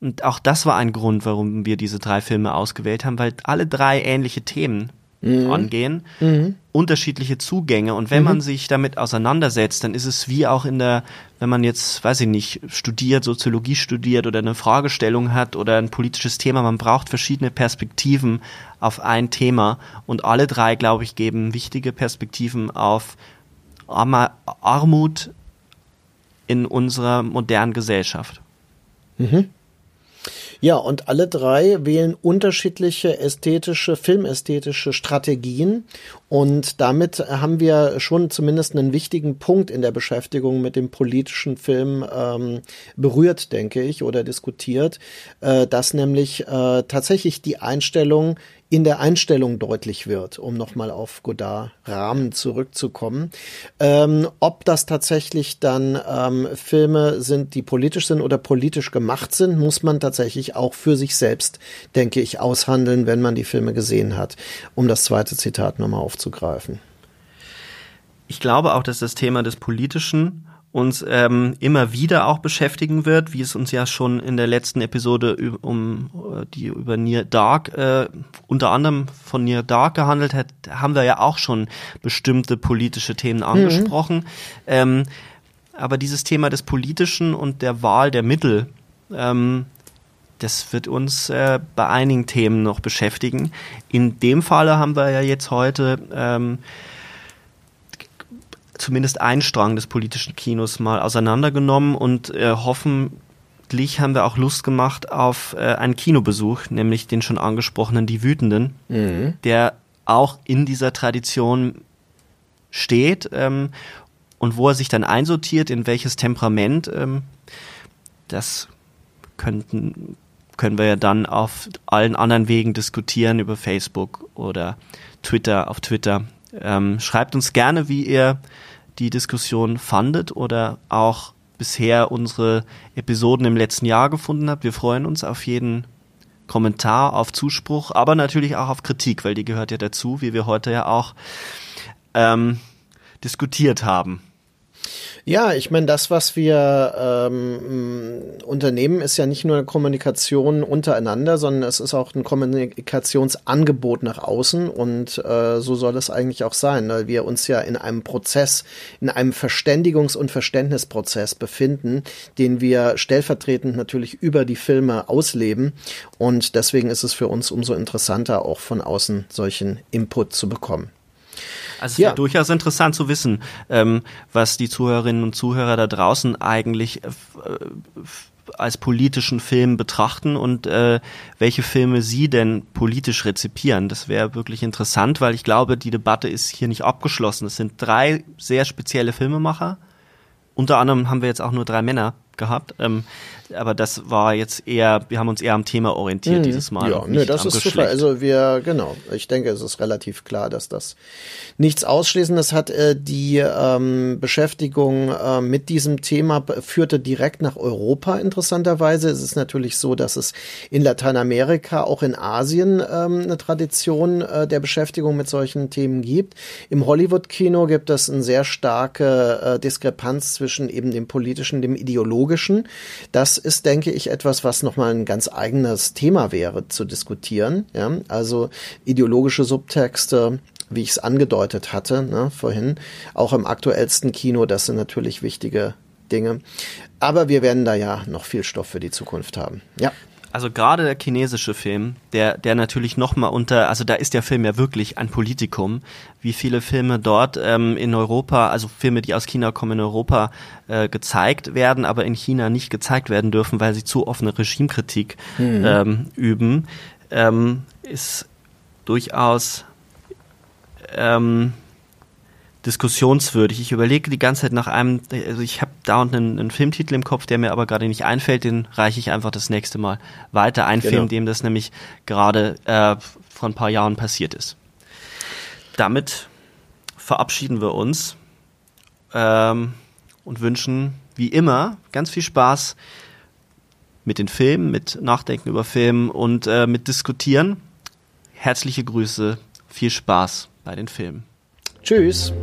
A: Und auch das war ein Grund, warum wir diese drei Filme ausgewählt haben, weil alle drei ähnliche Themen mhm. angehen, mhm. unterschiedliche Zugänge. Und wenn mhm. man sich damit auseinandersetzt, dann ist es wie auch in der, wenn man jetzt, weiß ich nicht, studiert, Soziologie studiert oder eine Fragestellung hat oder ein politisches Thema, man braucht verschiedene Perspektiven auf ein Thema. Und alle drei, glaube ich, geben wichtige Perspektiven auf Armut in unserer modernen Gesellschaft.
B: Mhm. Ja, und alle drei wählen unterschiedliche ästhetische, filmästhetische Strategien. Und damit haben wir schon zumindest einen wichtigen Punkt in der Beschäftigung mit dem politischen Film ähm, berührt, denke ich, oder diskutiert, äh, dass nämlich äh, tatsächlich die Einstellung in der Einstellung deutlich wird, um nochmal auf Godard Rahmen zurückzukommen. Ähm, ob das tatsächlich dann ähm, Filme sind, die politisch sind oder politisch gemacht sind, muss man tatsächlich auch für sich selbst, denke ich, aushandeln, wenn man die Filme gesehen hat, um das zweite Zitat nochmal aufzugreifen.
A: Ich glaube auch, dass das Thema des Politischen uns ähm, immer wieder auch beschäftigen wird, wie es uns ja schon in der letzten Episode um äh, die über Near Dark äh, unter anderem von Near Dark gehandelt hat, haben wir ja auch schon bestimmte politische Themen mhm. angesprochen. Mhm. Ähm, aber dieses Thema des Politischen und der Wahl der Mittel, ähm, das wird uns äh, bei einigen Themen noch beschäftigen. In dem Falle haben wir ja jetzt heute ähm, zumindest einen Strang des politischen Kinos mal auseinandergenommen und äh, hoffentlich haben wir auch Lust gemacht auf äh, einen Kinobesuch, nämlich den schon angesprochenen Die Wütenden, mhm. der auch in dieser Tradition steht ähm, und wo er sich dann einsortiert, in welches Temperament, ähm, das könnten, können wir ja dann auf allen anderen Wegen diskutieren, über Facebook oder Twitter, auf Twitter. Ähm, schreibt uns gerne, wie ihr die Diskussion fandet oder auch bisher unsere Episoden im letzten Jahr gefunden habt. Wir freuen uns auf jeden Kommentar, auf Zuspruch, aber natürlich auch auf Kritik, weil die gehört ja dazu, wie wir heute ja auch ähm, diskutiert haben.
B: Ja, ich meine, das, was wir ähm, unternehmen, ist ja nicht nur eine Kommunikation untereinander, sondern es ist auch ein Kommunikationsangebot nach außen und äh, so soll es eigentlich auch sein, weil wir uns ja in einem Prozess, in einem Verständigungs- und Verständnisprozess befinden, den wir stellvertretend natürlich über die Filme ausleben und deswegen ist es für uns umso interessanter, auch von außen solchen Input zu bekommen.
A: Also es ja. wäre durchaus interessant zu wissen, ähm, was die Zuhörerinnen und Zuhörer da draußen eigentlich äh, als politischen Film betrachten und äh, welche Filme sie denn politisch rezipieren. Das wäre wirklich interessant, weil ich glaube, die Debatte ist hier nicht abgeschlossen. Es sind drei sehr spezielle Filmemacher. Unter anderem haben wir jetzt auch nur drei Männer gehabt. Ähm, aber das war jetzt eher, wir haben uns eher am Thema orientiert mhm. dieses Mal.
B: Ja, nö, das ist Geschlecht. super. Also wir, genau, ich denke, es ist relativ klar, dass das nichts Ausschließendes hat. Äh, die ähm, Beschäftigung äh, mit diesem Thema führte direkt nach Europa interessanterweise. Es ist natürlich so, dass es in Lateinamerika, auch in Asien ähm, eine Tradition äh, der Beschäftigung mit solchen Themen gibt. Im Hollywood-Kino gibt es eine sehr starke äh, Diskrepanz zwischen eben dem politischen, dem ideologischen. Das ist, denke ich, etwas, was nochmal ein ganz eigenes Thema wäre zu diskutieren. Ja? Also ideologische Subtexte, wie ich es angedeutet hatte ne, vorhin, auch im aktuellsten Kino, das sind natürlich wichtige Dinge. Aber wir werden da ja noch viel Stoff für die Zukunft haben. Ja
A: also gerade der chinesische Film, der, der natürlich nochmal unter, also da ist der Film ja wirklich ein Politikum, wie viele Filme dort ähm, in Europa, also Filme, die aus China kommen, in Europa äh, gezeigt werden, aber in China nicht gezeigt werden dürfen, weil sie zu offene Regimekritik mhm. ähm, üben, ähm, ist durchaus ähm, diskussionswürdig. Ich überlege die ganze Zeit nach einem, also ich habe dauernd einen, einen, Filmtitel im Kopf, der mir aber gerade nicht einfällt, den reiche ich einfach das nächste Mal weiter. Ein genau. Film, dem das nämlich gerade äh, vor ein paar Jahren passiert ist. Damit verabschieden wir uns ähm, und wünschen wie immer ganz viel Spaß mit den Filmen, mit Nachdenken über Filmen und äh, mit Diskutieren. Herzliche Grüße, viel Spaß bei den Filmen.
B: Tschüss!